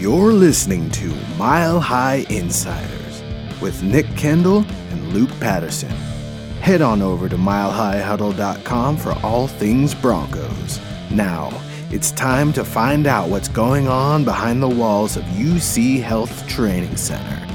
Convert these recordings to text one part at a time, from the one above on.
You're listening to Mile High Insiders with Nick Kendall and Luke Patterson. Head on over to milehighhuddle.com for all things Broncos. Now, it's time to find out what's going on behind the walls of UC Health Training Center.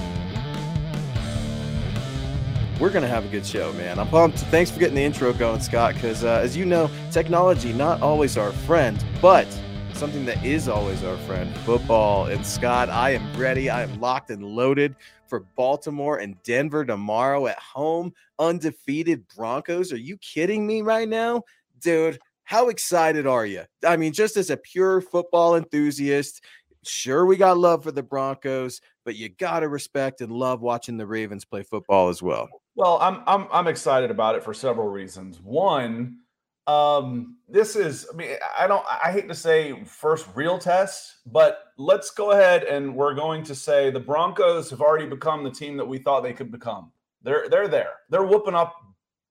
We're going to have a good show, man. I'm pumped. Thanks for getting the intro going, Scott, because uh, as you know, technology not always our friend, but something that is always our friend football. And Scott, I am ready. I am locked and loaded for Baltimore and Denver tomorrow at home. Undefeated Broncos. Are you kidding me right now? Dude, how excited are you? I mean, just as a pure football enthusiast, sure, we got love for the Broncos, but you got to respect and love watching the Ravens play football as well. Well, I'm I'm I'm excited about it for several reasons. One, um, this is I mean, I don't I hate to say first real test, but let's go ahead and we're going to say the Broncos have already become the team that we thought they could become. They're they're there. They're whooping up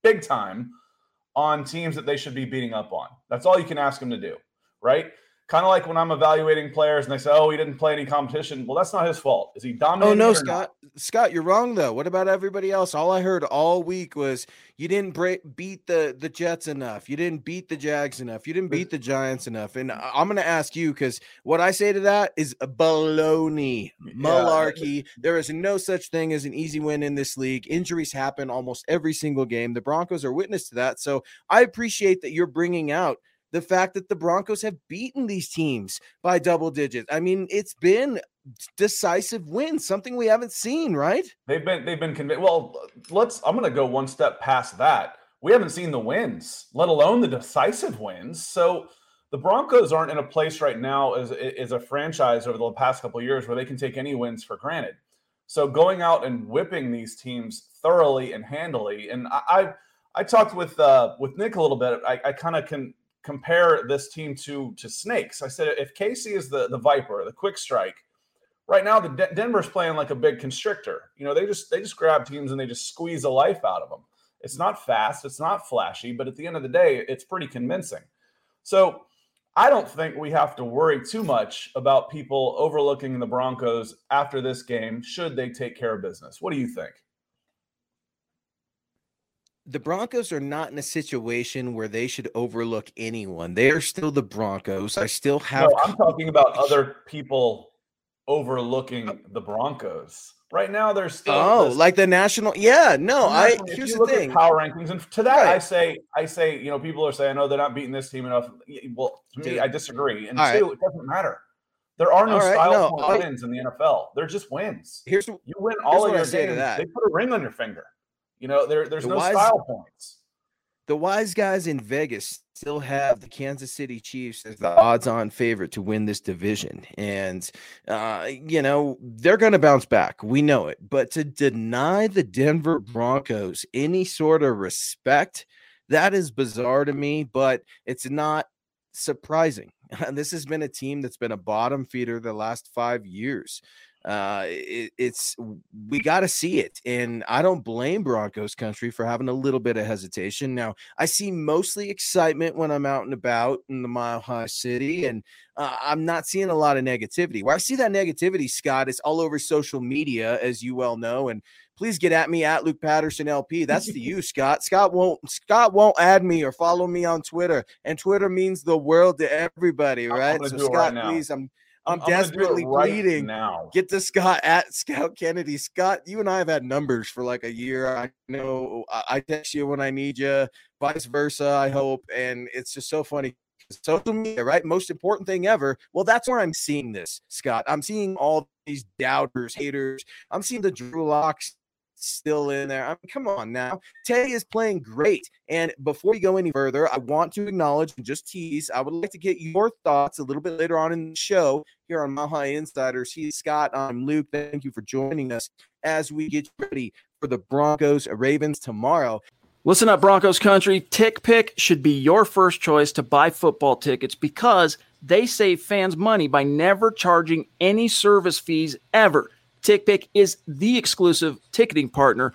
big time on teams that they should be beating up on. That's all you can ask them to do, right? Kind of like when I'm evaluating players and they say, "Oh, he didn't play any competition." Well, that's not his fault. Is he oh, dominating? Oh no, Scott. Not? Scott, you're wrong though. What about everybody else? All I heard all week was you didn't break, beat the the Jets enough. You didn't beat the Jags enough. You didn't beat the Giants enough. And I'm going to ask you because what I say to that is baloney, malarkey. Yeah. There is no such thing as an easy win in this league. Injuries happen almost every single game. The Broncos are witness to that. So I appreciate that you're bringing out the fact that the Broncos have beaten these teams by double digits. I mean, it's been decisive wins, something we haven't seen, right? They've been they've been convinced. Well, let's. I'm going to go one step past that. We haven't seen the wins, let alone the decisive wins. So the Broncos aren't in a place right now as as a franchise over the past couple years where they can take any wins for granted. So going out and whipping these teams thoroughly and handily, and I I, I talked with uh, with Nick a little bit. I, I kind of can compare this team to to snakes. I said if Casey is the the viper, the quick strike, right now the De- Denver's playing like a big constrictor. You know, they just they just grab teams and they just squeeze the life out of them. It's not fast, it's not flashy, but at the end of the day, it's pretty convincing. So I don't think we have to worry too much about people overlooking the Broncos after this game should they take care of business. What do you think? The Broncos are not in a situation where they should overlook anyone. They are still the Broncos. I still have. No, I'm talking about other people overlooking oh. the Broncos. Right now, they're still. Oh, this, like the national? Yeah, no. I here's the thing. power rankings, and to that, right. I say, I say, you know, people are saying, "Oh, they're not beating this team enough." Well, to me, I disagree. And All two, right. it doesn't matter. There are no right, style no, wins in the NFL. They're just wins. Here's you win all of your games. They put a ring on your finger. You know, there, there's the no wise, style points. The wise guys in Vegas still have the Kansas City Chiefs as the odds-on favorite to win this division, and uh, you know they're going to bounce back. We know it, but to deny the Denver Broncos any sort of respect, that is bizarre to me. But it's not surprising. this has been a team that's been a bottom feeder the last five years uh, it, it's we got to see it, and I don't blame Broncos country for having a little bit of hesitation. Now, I see mostly excitement when I'm out and about in the Mile High City, and uh, I'm not seeing a lot of negativity. Where I see that negativity, Scott, is all over social media, as you well know, and please get at me at Luke Patterson LP. That's the you, Scott. Scott won't Scott won't add me or follow me on Twitter, and Twitter means the world to everybody, right? So Scott, right please, I'm I'm, I'm desperately right pleading now. Get to Scott at Scout Kennedy. Scott, you and I have had numbers for like a year. I know I text you when I need you, vice versa. I hope, and it's just so funny. Social media, right? Most important thing ever. Well, that's where I'm seeing this, Scott. I'm seeing all these doubters, haters. I'm seeing the Drew Locks still in there. I mean, come on now. Teddy is playing great. And before we go any further, I want to acknowledge and just tease. I would like to get your thoughts a little bit later on in the show here on Mile High Insiders. He's Scott. I'm Luke. Thank you for joining us as we get ready for the Broncos Ravens tomorrow. Listen up, Broncos country. TickPick should be your first choice to buy football tickets because they save fans money by never charging any service fees ever. TickPick is the exclusive ticketing partner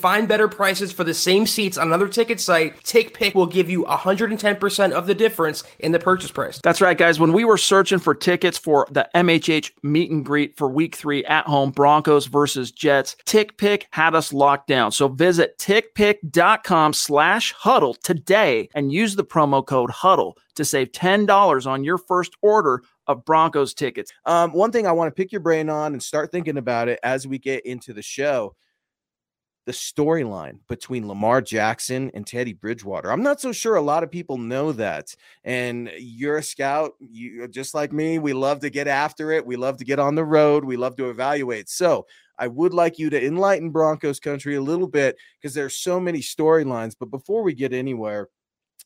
find better prices for the same seats on another ticket site, TickPick will give you 110% of the difference in the purchase price. That's right, guys. When we were searching for tickets for the MHH meet and greet for week three at home, Broncos versus Jets, TickPick had us locked down. So visit tickpick.com slash huddle today and use the promo code huddle to save $10 on your first order of Broncos tickets. Um, one thing I want to pick your brain on and start thinking about it as we get into the show the storyline between Lamar Jackson and Teddy Bridgewater. I'm not so sure a lot of people know that. And you're a scout, you just like me, we love to get after it. We love to get on the road. We love to evaluate. So, I would like you to enlighten Broncos country a little bit because there's so many storylines. But before we get anywhere,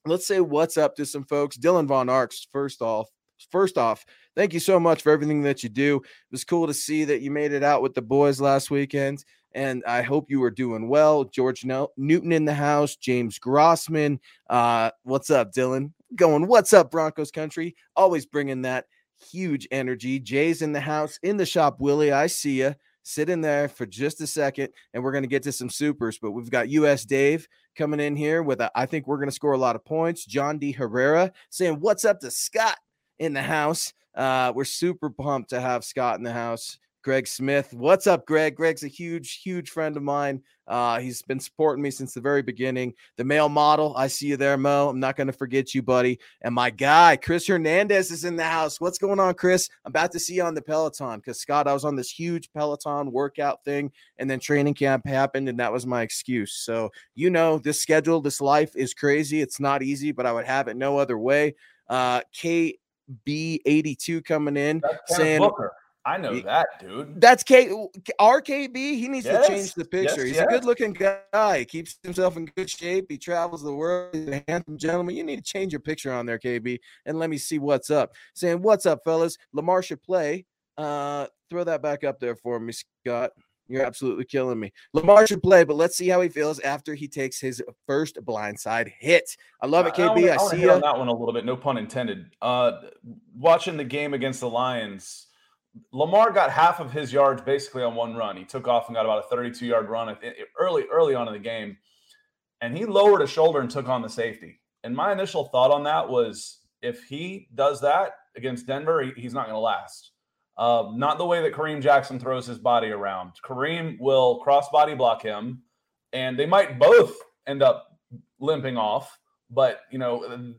let's say what's up to some folks. Dylan Von Arks, first off, first off, thank you so much for everything that you do. It was cool to see that you made it out with the boys last weekend and I hope you are doing well. George Newton in the house, James Grossman. Uh, what's up, Dylan? Going, what's up, Broncos country? Always bringing that huge energy. Jay's in the house, in the shop. Willie, I see you. Sit in there for just a second, and we're going to get to some supers. But we've got US Dave coming in here with a, I think we're going to score a lot of points. John D. Herrera saying, What's up to Scott in the house? Uh, we're super pumped to have Scott in the house. Greg Smith. What's up, Greg? Greg's a huge, huge friend of mine. Uh, he's been supporting me since the very beginning. The male model, I see you there, Mo. I'm not going to forget you, buddy. And my guy, Chris Hernandez, is in the house. What's going on, Chris? I'm about to see you on the Peloton because, Scott, I was on this huge Peloton workout thing, and then training camp happened, and that was my excuse. So, you know, this schedule, this life is crazy. It's not easy, but I would have it no other way. Uh, KB82 coming in That's saying. Booker. I know that, dude. That's K RKB. He needs Yes, to change the picture. yes, He's yes. a good looking guy. He keeps himself in good shape. He travels the world. He's a handsome gentleman. You need to change your picture on there, KB, and let me see what's up. Saying, What's up, fellas? Lamar should play. Uh, throw that back up there for me, Scott. You're absolutely killing me. Lamar should play, but let's see how he feels after he takes his first blindside hit. I love it, KB. wanna- I, wanna see on that one a little bit. No pun intended. Uh, watching the game against the Lions, Lamar got half of his yards basically on one run. He took off and got about a 32 yard run early early on in the game, and he lowered a shoulder and took on the safety. And my initial thought on that was, if he does that against Denver, he- he's not going to last. Uh, not the way that Kareem Jackson throws his body around. Kareem will cross body block him, and they might both end up limping off. But you know,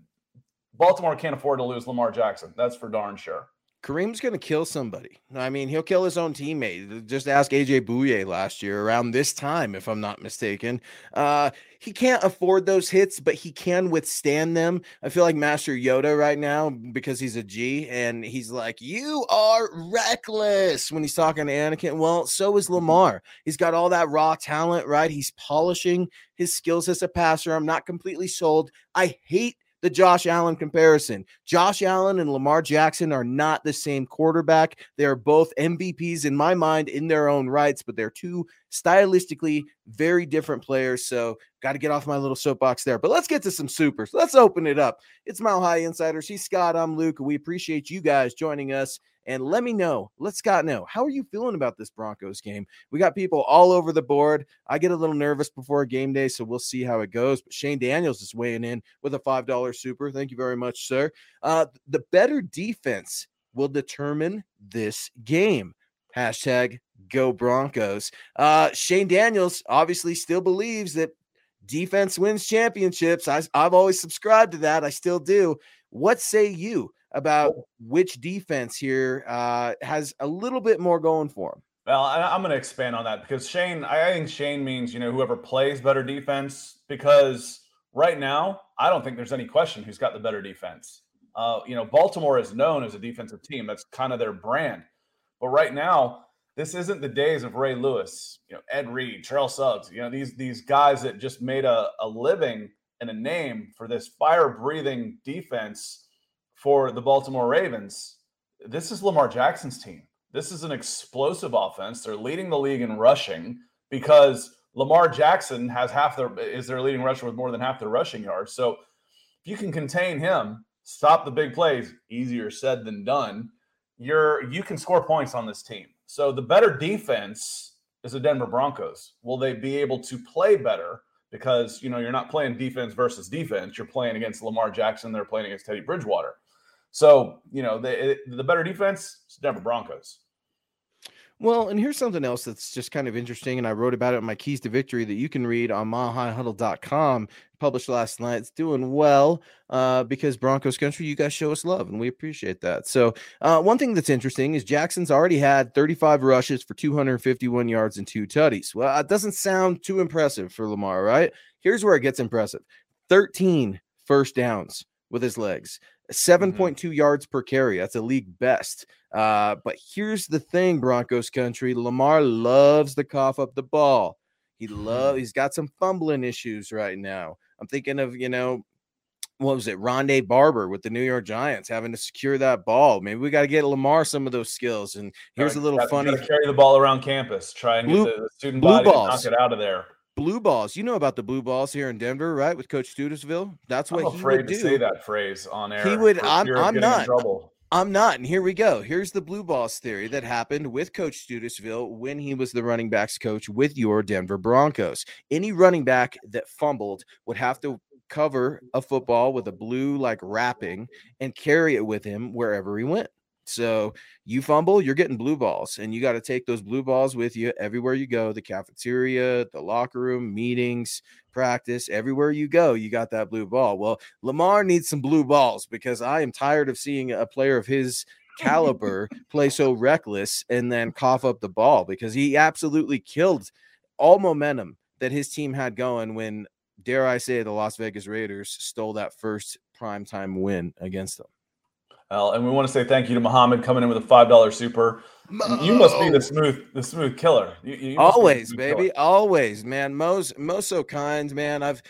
Baltimore can't afford to lose Lamar Jackson. That's for darn sure. Kareem's going to kill somebody. I mean, he'll kill his own teammate. Just ask AJ Bouye last year around this time, if I'm not mistaken. Uh, he can't afford those hits, but he can withstand them. I feel like Master Yoda right now because he's a G and he's like, You are reckless when he's talking to Anakin. Well, so is Lamar. He's got all that raw talent, right? He's polishing his skills as a passer. I'm not completely sold. I hate the Josh Allen comparison. Josh Allen and Lamar Jackson are not the same quarterback. They are both MVPs in my mind in their own rights, but they're two stylistically very different players. So, got to get off my little soapbox there. But let's get to some supers. Let's open it up. It's Mile High Insiders. He's Scott. I'm Luke. We appreciate you guys joining us. And let me know, let Scott know, how are you feeling about this Broncos game? We got people all over the board. I get a little nervous before game day, so we'll see how it goes. But Shane Daniels is weighing in with a $5 super. Thank you very much, sir. Uh, the better defense will determine this game. Hashtag go Broncos. Uh, Shane Daniels obviously still believes that defense wins championships. I, I've always subscribed to that. I still do. What say you about which defense here uh, has a little bit more going for them? Well, I, I'm going to expand on that because Shane, I I think Shane means, you know, whoever plays better defense, because right now, I don't think there's any question who's got the better defense. Uh, you know, Baltimore is known as a defensive team. That's kind of their brand. But right now, this isn't the days of Ray Lewis, you know, Ed Reed, Terrell Suggs, you know, these these guys that just made a, a living and a name for this fire breathing defense for the Baltimore Ravens. This is Lamar Jackson's team. This is an explosive offense. They're leading the league in rushing because Lamar Jackson has half their is their leading rusher with more than half their rushing yards. So if you can contain him, stop the big plays, easier said than done. You're you can score points on this team. So the better defense is the Denver Broncos. Will they be able to play better? Because you know you're not playing defense versus defense. You're playing against Lamar Jackson. They're playing against Teddy Bridgewater. So you know the the better defense is Denver Broncos. Well, and here's something else that's just kind of interesting, and I wrote about it in my keys to victory that you can read on milehighhuddle.com, published last night. It's doing well uh, because Broncos country, you guys show us love, and we appreciate that. So, uh, one thing that's interesting is Jackson's already had 35 rushes for 251 yards and two tutties. Well, it doesn't sound too impressive for Lamar, right? Here's where it gets impressive 13 first downs with his legs. 7.2 mm-hmm. yards per carry. That's a league best. Uh, but here's the thing, Broncos country. Lamar loves to cough up the ball. He love mm-hmm. he's got some fumbling issues right now. I'm thinking of, you know, what was it, Rondé Barber with the New York Giants having to secure that ball. Maybe we got to get Lamar some of those skills. And here's right, a little gotta, funny carry the ball around campus, try and blue, get the, the student body knock it out of there blue balls. You know about the blue balls here in Denver, right? With Coach Studesville. That's what I'm he afraid would to do. say that phrase on air. He would. I'm, I'm not. I'm not. And here we go. Here's the blue balls theory that happened with Coach Studesville when he was the running backs coach with your Denver Broncos. Any running back that fumbled would have to cover a football with a blue like wrapping and carry it with him wherever he went. So you fumble, you're getting blue balls, and you got to take those blue balls with you everywhere you go the cafeteria, the locker room, meetings, practice, everywhere you go, you got that blue ball. Well, Lamar needs some blue balls because I am tired of seeing a player of his caliber play so reckless and then cough up the ball because he absolutely killed all momentum that his team had going when, dare I say, the Las Vegas Raiders stole that first primetime win against them. Uh, and we want to say thank you to Muhammad coming in with a five dollar super. Mo. You must be the smooth, the smooth killer. You, you always, baby, killer. always, man. Mo's Mo's so kind, man. I've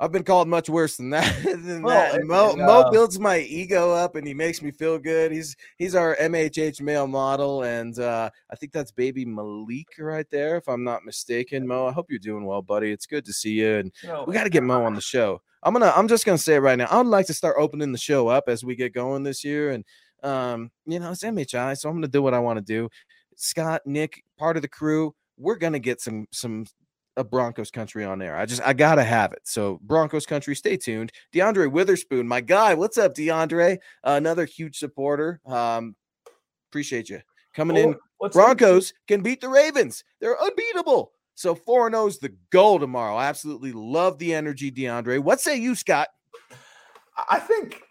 I've been called much worse than that. than well, that. Mo, uh, Mo builds my ego up and he makes me feel good. He's he's our MHH male model, and uh, I think that's baby Malik right there, if I'm not mistaken. Mo, I hope you're doing well, buddy. It's good to see you, and you know, we got to get Mo on the show. I'm gonna I'm just gonna say it right now. I'd like to start opening the show up as we get going this year. And um, you know, it's MHI, so I'm gonna do what I want to do. Scott, Nick, part of the crew, we're gonna get some some a Broncos country on there. I just I gotta have it. So Broncos country, stay tuned. DeAndre Witherspoon, my guy. What's up, DeAndre? Uh, another huge supporter. Um, appreciate you coming oh, in. Broncos can beat the Ravens. They're unbeatable. So 4 0 is the goal tomorrow. I absolutely love the energy, DeAndre. What say you, Scott? I think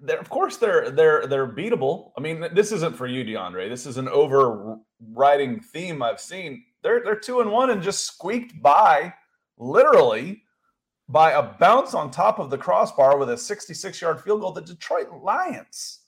they're, of course they're they're they're beatable. I mean, this isn't for you, DeAndre. This is an overriding theme I've seen. They're they're two and one and just squeaked by, literally, by a bounce on top of the crossbar with a 66 yard field goal. The Detroit Lions.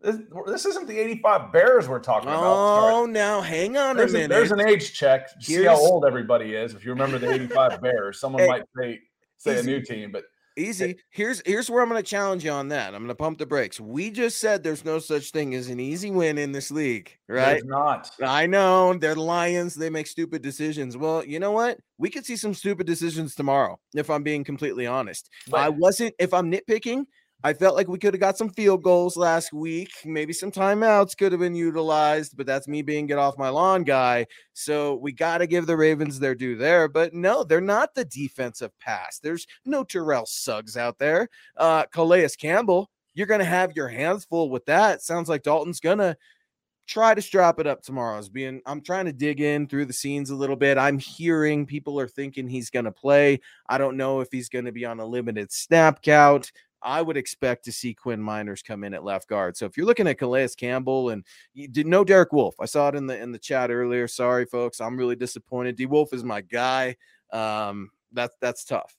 This, this isn't the 85 Bears we're talking about. Oh, now hang on there's a minute. A, there's an age check. See how old everybody is. If you remember the 85 Bears, someone hey, might say say easy, a new team, but easy. Here's here's where I'm going to challenge you on that. I'm going to pump the brakes. We just said there's no such thing as an easy win in this league, right? There's not. I know they're the Lions. They make stupid decisions. Well, you know what? We could see some stupid decisions tomorrow. If I'm being completely honest, but, I wasn't. If I'm nitpicking. I felt like we could have got some field goals last week. Maybe some timeouts could have been utilized, but that's me being get off my lawn guy. So we got to give the Ravens their due there. But no, they're not the defensive pass. There's no Terrell Suggs out there. Uh, Calais Campbell, you're going to have your hands full with that. Sounds like Dalton's going to try to strap it up tomorrow. As being, I'm trying to dig in through the scenes a little bit. I'm hearing people are thinking he's going to play. I don't know if he's going to be on a limited snap count. I would expect to see Quinn Meinerz come in at left guard. So if you're looking at Calais Campbell and you did no Derek Wolfe, I saw it in the in the chat earlier. Sorry, folks, I'm really disappointed. D Wolf is my guy. Um, that's that's tough.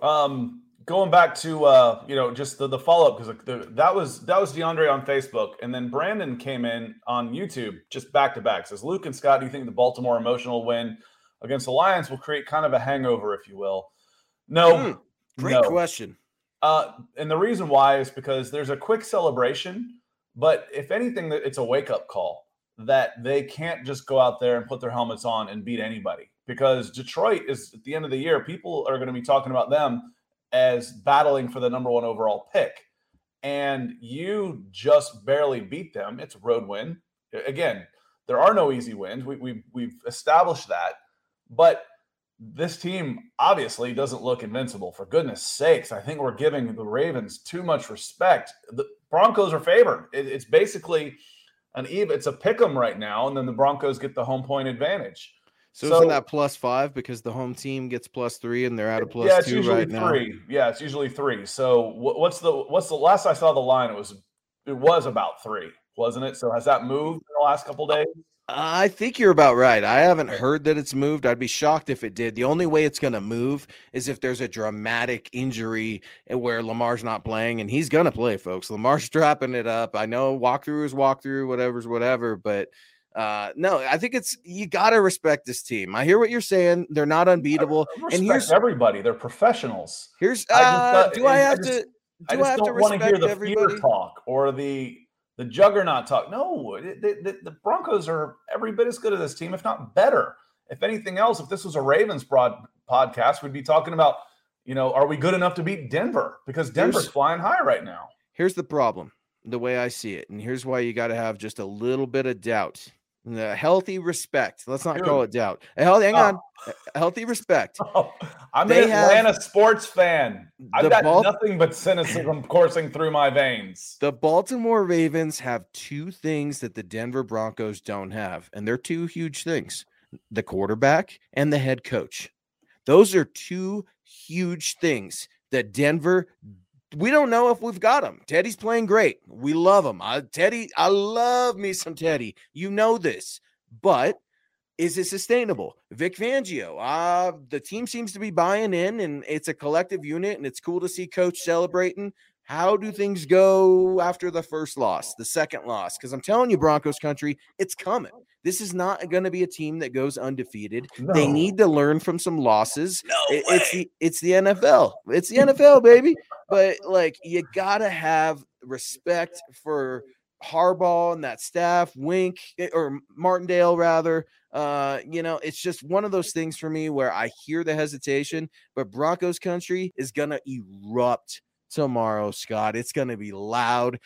Um, going back to uh, you know just the, the follow up because that was that was DeAndre on Facebook, and then Brandon came in on YouTube just back to back. Says Luke and Scott, do you think the Baltimore emotional win against the Lions will create kind of a hangover, if you will? No, Hmm, Great no. question. Uh, and the reason why is because there's a quick celebration, but if anything, that it's a wake up call that they can't just go out there and put their helmets on and beat anybody. Because Detroit is at the end of the year, people are going to be talking about them as battling for the number one overall pick, and you just barely beat them. It's a road win. Again, there are no easy wins. We, we we've established that, but this team obviously doesn't look invincible. For goodness sakes, I think we're giving the Ravens too much respect. The Broncos are favored. It, it's basically an even. It's a pick 'em right now, and then the Broncos get the home point advantage. So, So- isn't that plus five because the home team gets plus three and they're at a plus yeah, it's two usually right now? three. Yeah, it's usually three. So wh- what's the what's the last I saw the line? It was it was about three, wasn't it? So has that moved in the last couple days? I think you're about right. I haven't heard that it's moved. I'd be shocked if it did. The only way it's going to move is if there's a dramatic injury where Lamar's not playing, and he's going to play, folks. Lamar's strapping it up. I know walkthrough is walkthrough, whatever's whatever, but uh no, I think it's you got to respect this team. I hear what you're saying. They're not unbeatable. I And respect here's everybody. They're professionals. here's I just, uh, uh, do I I have just- to I do I, just have to don't want to respect hear the everybody? fear talk or the the juggernaut talk. No, the, the, the Broncos are every bit as good as this team, if not better. If anything else, if this was a Ravens broad podcast, we'd be talking about, you know, are we good enough to beat Denver? Because Denver's Here's- flying high right now. Here's the problem, the way I see it, and here's why you got to have just a little bit of doubt, a healthy respect. Let's not call it doubt. A healthy, hang Oh. on, a healthy respect. Oh, I'm They an Atlanta sports fan. I've got Bal- nothing but cynicism coursing through my veins. The Baltimore Ravens have two things that the Denver Broncos don't have, and they're two huge things: the quarterback and the head coach. Those are two huge things that Denver. We don't know if we've got him. Teddy's playing great. We love him. I, Teddy, I love me some Teddy. You know this, but is it sustainable? Vic Fangio, uh, the team seems to be buying in, and it's a collective unit, and it's cool to see coach celebrating. How do things go after the first loss, the second loss? Because I'm telling you, Broncos country, it's coming. This is not going to be a team that goes undefeated. They need to learn from some losses. No It- it's the it's the NFL. It's the NFL, baby. But like you gotta have respect for Harbaugh and that staff, Wink eh, or Martindale rather. Uh, you know, it's just one of those things for me where I hear the hesitation, but Broncos country is gonna erupt tomorrow, Scott. It's gonna be loud.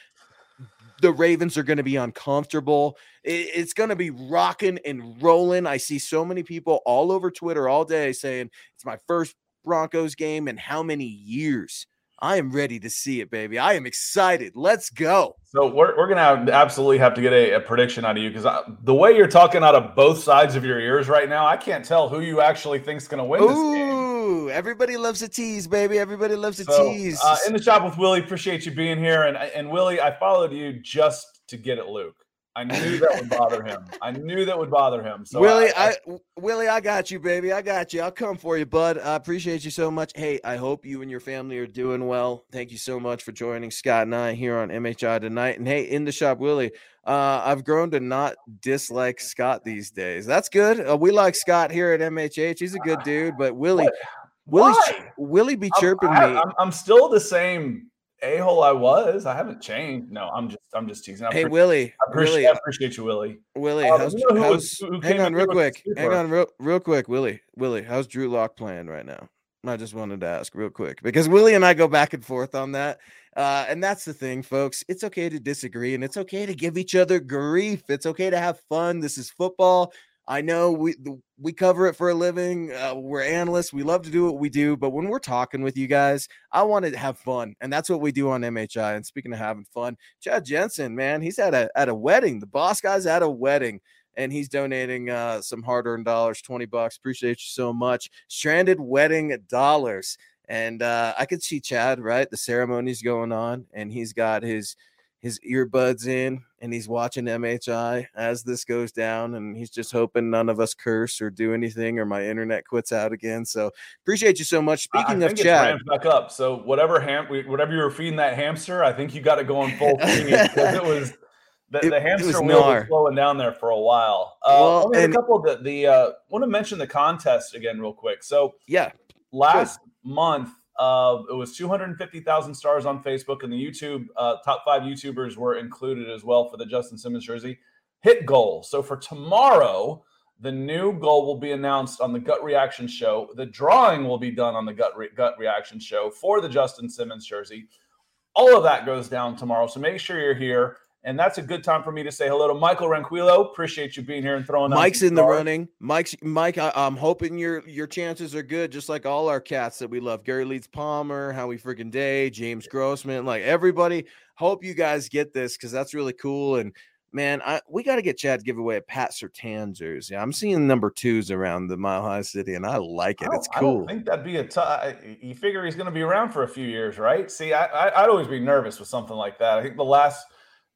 The Ravens are going to be uncomfortable. It's going to be rocking and rolling. I see so many people all over Twitter all day saying it's my first Broncos game in how many years? I am ready to see it, baby. I am excited. Let's go. So we're, we're gonna have, absolutely have to get a, a prediction out of you because the way you're talking out of both sides of your ears right now, I can't tell who you actually think's gonna win this game. Ooh, everybody loves a tease, baby. Everybody loves a So, tease. uh, in the shop with Willie, appreciate you being here. And and Willie, I followed you just to get at Luke. I knew that would bother him. I knew that would bother him. So Willie, I, I, W- Willie, I got you, baby. I got you. I'll come for you, bud. I appreciate you so much. Hey, I hope you and your family are doing well. Thank you so much for joining Scott and I here on MHI tonight. And hey, in the shop, Willie, uh, I've grown to not dislike Scott these days. That's good. Uh, we like Scott here at MHH. He's a good dude, but Willie, Willie's, Why? Willie be I'm- chirping I, me. I'm, I'm still the same a hole I was. I haven't changed. No, I'm just I'm just teasing. I Hey, Willie, I appreciate, Willie, I appreciate you, Willie. Willie, Uh, how's, you know how's was- hang on real quick. Hang on real real quick, Willie. Willie, how's Drew Lock playing right now? I just wanted to ask real quick because Willie and I go back and forth on that. Uh, and that's the thing, folks. It's okay to disagree and it's okay to give each other grief. It's okay to have fun. This is football. I know we we cover it for a living. Uh, we're analysts. We love to do what we do, but when we're talking with you guys, I want to have fun, and that's what we do on MHI. And speaking of having fun, Chad Jensen, man, he's at a at a wedding. The boss guy's at a wedding, and he's donating uh, some hard earned dollars, twenty bucks. Appreciate you so much. Stranded wedding dollars, and uh, I could see Chad right. The ceremony's going on, and he's got his his earbuds in and he's watching MHI as this goes down and he's just hoping none of us curse or do anything or my internet quits out again. So appreciate you so much. Speaking I of Chad, back up. So whatever ham, whatever you were feeding that hamster, I think you got it going full because it was the, it, the hamster wheel was slowing down there for a while. Uh, well, and, a couple of the the uh, want to mention the contest again real quick. So yeah, last good. month uh, it was 250,000 stars on Facebook, and the YouTube uh, top five YouTubers were included as well for the Justin Simmons jersey. Hit goal. So for tomorrow, the new goal will be announced on the Gut Reaction Show. The drawing will be done on the Gut Re- Gut Reaction Show for the Justin Simmons jersey. All of that goes down tomorrow. So make sure you're here. And that's a good time for me to say hello to Michael Renquillo. Appreciate you being here and throwing. Mike's in the running. Mike's Mike. I, am hoping your your chances are good, just like all our cats that we love. Gary Leeds Palmer, Howie freaking Day, James Grossman, like everybody. Hope you guys get this because that's really cool. And man, I we got to get Chad to give away a Pat Surtain jersey. I'm seeing number twos around the Mile High City, and I like it. Oh, I it's cool. I think that'd be a tough. You figure he's going to be around for a few years, right? See, I, I I'd always be nervous with something like that. I think the last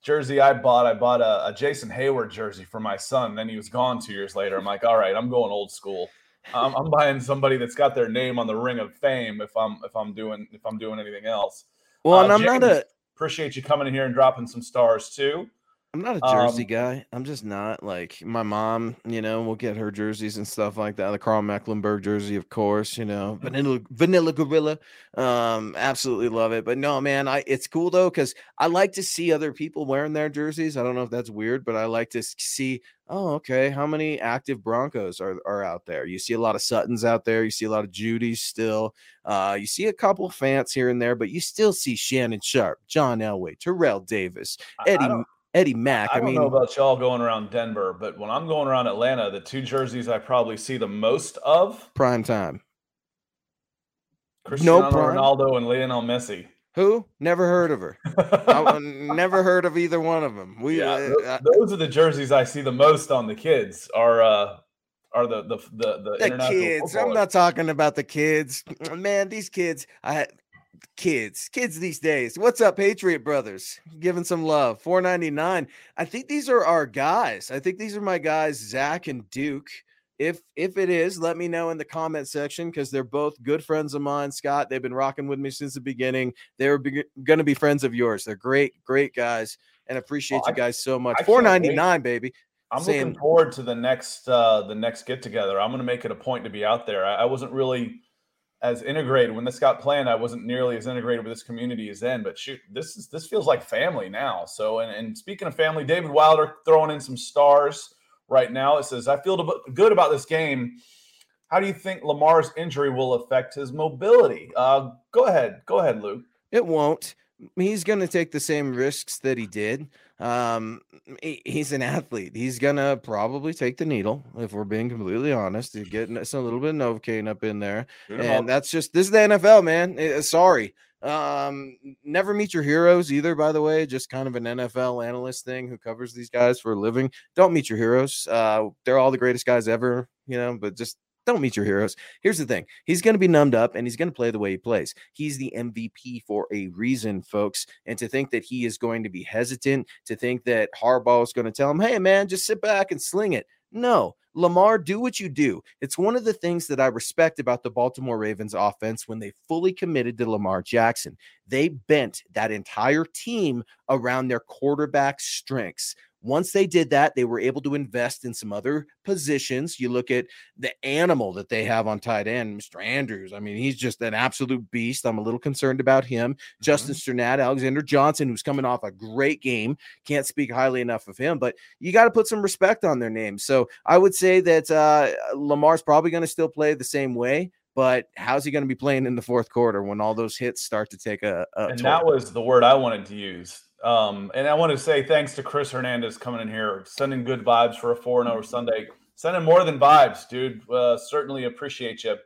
jersey I bought, I bought a, a, Jason Heyward jersey for my son. Then he was gone two years later. I'm like, all right, I'm going old school. I'm, I'm buying somebody that's got their name on the Ring of Fame if I'm if I'm doing if I'm doing anything else. Well, uh, and I'm James, not a appreciate you coming in here and dropping some stars too. I'm not a jersey um, guy. I'm just not like my mom, you know, will get her jerseys and stuff like that. The Karl Mecklenburg jersey, of course, you know, mm-hmm. vanilla vanilla gorilla. Um, absolutely love it. But no, man, I it's cool though, because I like to see other people wearing their jerseys. I don't know if that's weird, but I like to see, oh, okay, how many active Broncos are, are out there? You see a lot of Suttons out there, you see a lot of Jeudy's still, uh, you see a couple fans here and there, but you still see Shannon Sharpe, John Elway, Terrell Davis, Eddie Eddie Mack. I, I don't mean, know about y'all going around Denver, but when I'm going around Atlanta, the two jerseys I probably see the most of prime time. Cristiano no prime. Ronaldo and Lionel Messi. Who? Never heard of her. I, never heard of either one of them. We yeah, uh, those, are the jerseys I see the most on the kids. Are uh are the the the the, the kids? I'm not talking about the kids. Man, these kids. I kids, kids these days. What's up, Patriot Brothers? Giving some love. 499. I think these are our guys. I think these are my guys, Zach and Duke. If if it is, let me know in the comment section because they're both good friends of mine. Scott, they've been rocking with me since the beginning. They're be- going to be friends of yours. They're great, great guys, and appreciate you guys so much. Ninety nine, baby. I'm Saying, looking forward to the next uh the next get together. I'm going to make it a point to be out there. I, I wasn't really as integrated when this got planned. I wasn't nearly as integrated with this community as then, but shoot, this is this feels like family now. So, and, and speaking of family, David Wilder throwing in some stars right now. It says, "I feel good about this game." How do you think Lamar's injury will affect his mobility? Uh, go ahead, go ahead, Luke. It won't. He's going to take the same risks that he did. Um, he, he's an athlete. He's gonna probably take the needle if we're being completely honest. He's getting a little bit of Novocaine up in there, and that's just this is the NFL, man. It, sorry. Um, never meet your heroes either, by the way. Just kind of an NFL analyst thing who covers these guys for a living. Don't meet your heroes. Uh, they're all the greatest guys ever, you know, but just don't meet your heroes. Here's the thing he's going to be numbed up and he's going to play the way he plays. He's the MVP for a reason, folks. And to think that he is going to be hesitant, to think that Harbaugh is going to tell him, hey, man, just sit back and sling it. No, Lamar, do what you do. It's one of the things that I respect about the Baltimore Ravens offense when they fully committed to Lamar Jackson. They bent that entire team around their quarterback strengths. Once they did that, they were able to invest in some other positions. You look at the animal that they have on tight end, Mr. Andrews. I mean, he's just an absolute beast. I'm a little concerned about him. Mm-hmm. Justin Strnad, Alexander Johnson, who's coming off a great game. Can't speak highly enough of him, but you got to put some respect on their names. So I would say that uh, Lamar's probably going to still play the same way but how's he going to be playing in the fourth quarter when all those hits start to take a, a and toll? that was the word i wanted to use um, and I want to say thanks to Chris Hernandez coming in here, sending good vibes for a 4 0 Sunday. Sending more than vibes, dude. Uh, certainly appreciate you.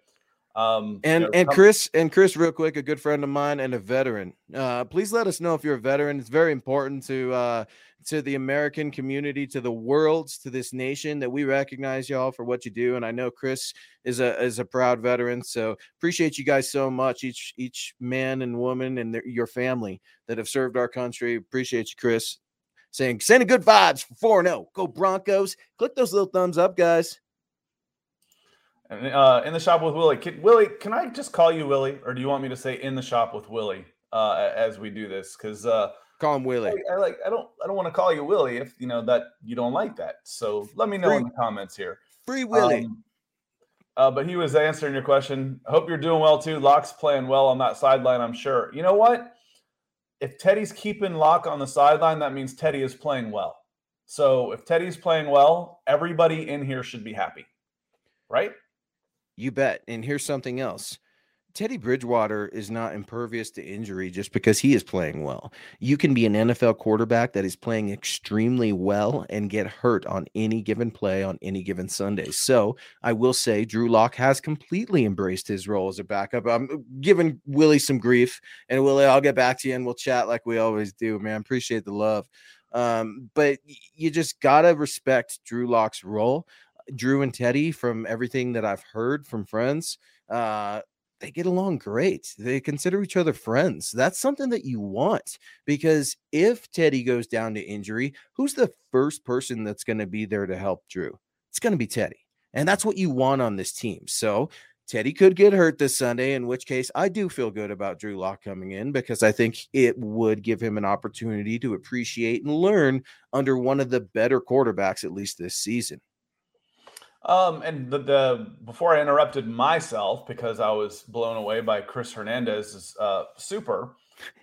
Um, and you know, and Chris and Chris, real quick, a good friend of mine and a veteran. Uh, please let us know if you're a veteran. It's very important to uh, to the American community, to the world, to this nation that we recognize y'all for what you do. And I know Chris is a is a proud veteran, so appreciate you guys so much. Each each man and woman and their, your family that have served our country. Appreciate you, Chris. Saying sending good vibes for four zero. Go Broncos! Click those little thumbs up, guys. And, uh, in the shop with Willie. Can, Willie, can I just call you Willie, or do you want me to say in the shop with Willie uh, as we do this? Because uh, Call him Willie. I, I like I don't I don't want to call you Willie if you know that you don't like that. So let me know in the comments here. Free Willie. Um, uh, but he was answering your question. I hope you're doing well too. Lock's playing well on that sideline, I'm sure. You know what? If Teddy's keeping Locke on the sideline, that means Teddy is playing well. So if Teddy's playing well, everybody in here should be happy, right? You bet. And here's something else. Teddy Bridgewater is not impervious to injury just because he is playing well. You can be an NFL quarterback that is playing extremely well and get hurt on any given play on any given Sunday. So I will say Drew Lock has completely embraced his role as a backup. I'm giving Willie some grief, and Willie, I'll get back to you and we'll chat like we always do, man. Appreciate the love. Um, but you just gotta respect Drew Lock's role. Drew and Teddy, from everything that I've heard from friends, uh, they get along great. They consider each other friends. That's something that you want because if Teddy goes down to injury, who's the first person that's going to be there to help Drew? It's going to be Teddy. And that's what you want on this team. So Teddy could get hurt this Sunday, in which case I do feel good about Drew Lock coming in because I think it would give him an opportunity to appreciate and learn under one of the better quarterbacks, at least this season. Um, and the, the before I interrupted myself because I was blown away by Chris Hernandez's uh, super.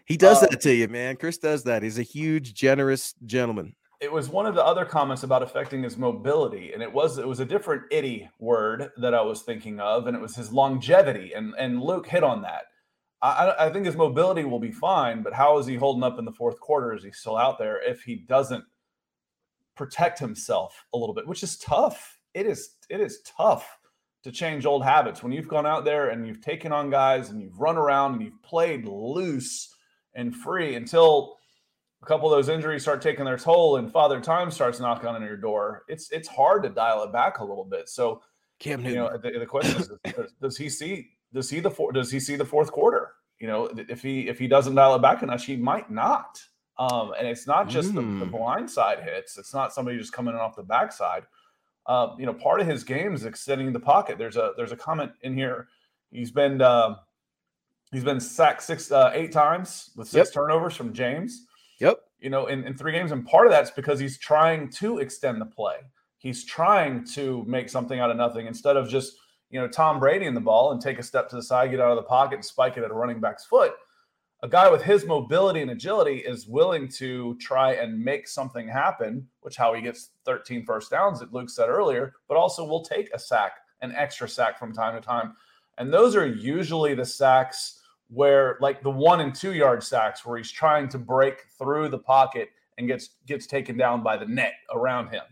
He does Uh, that to you, man. Chris does that. He's a huge, generous gentleman. It was one of the other comments about affecting his mobility, and it was it was a different itty word that I was thinking of, and it was his longevity. And and Luke hit on that. I, I- I think his mobility will be fine, but how is he holding up in the fourth quarter? Is he still out there if he doesn't protect himself a little bit, which is tough. It is it is tough to change old habits when you've gone out there and you've taken on guys and you've run around and you've played loose and free until a couple of those injuries start taking their toll and father time starts knocking on your door. It's it's hard to dial it back a little bit. So Cam you know the, the question is does, does he see does he the four, does he see the fourth quarter you know if he if he doesn't dial it back enough he might not um and it's not just the, the Mm. blind side hits it's not somebody just coming in off the backside uh, you know part of his game is extending the pocket there's a there's a comment in here he's been uh, he's been sacked six uh, eight times with six Yep. turnovers from james Yep. you know, in, in three games. And part of that's because he's trying to extend the play. He's trying to make something out of nothing instead of just, you know, Tom Brady in the ball and take a step to the side, get out of the pocket, and spike it at a running back's foot. A guy with his mobility and agility is willing to try and make something happen, which how he gets 13 first downs that Luke said earlier, but also will take a sack, an extra sack from time to time. And those are usually the sacks where like the one and two yard sacks where he's trying to break through the pocket and gets gets taken down by the net around him.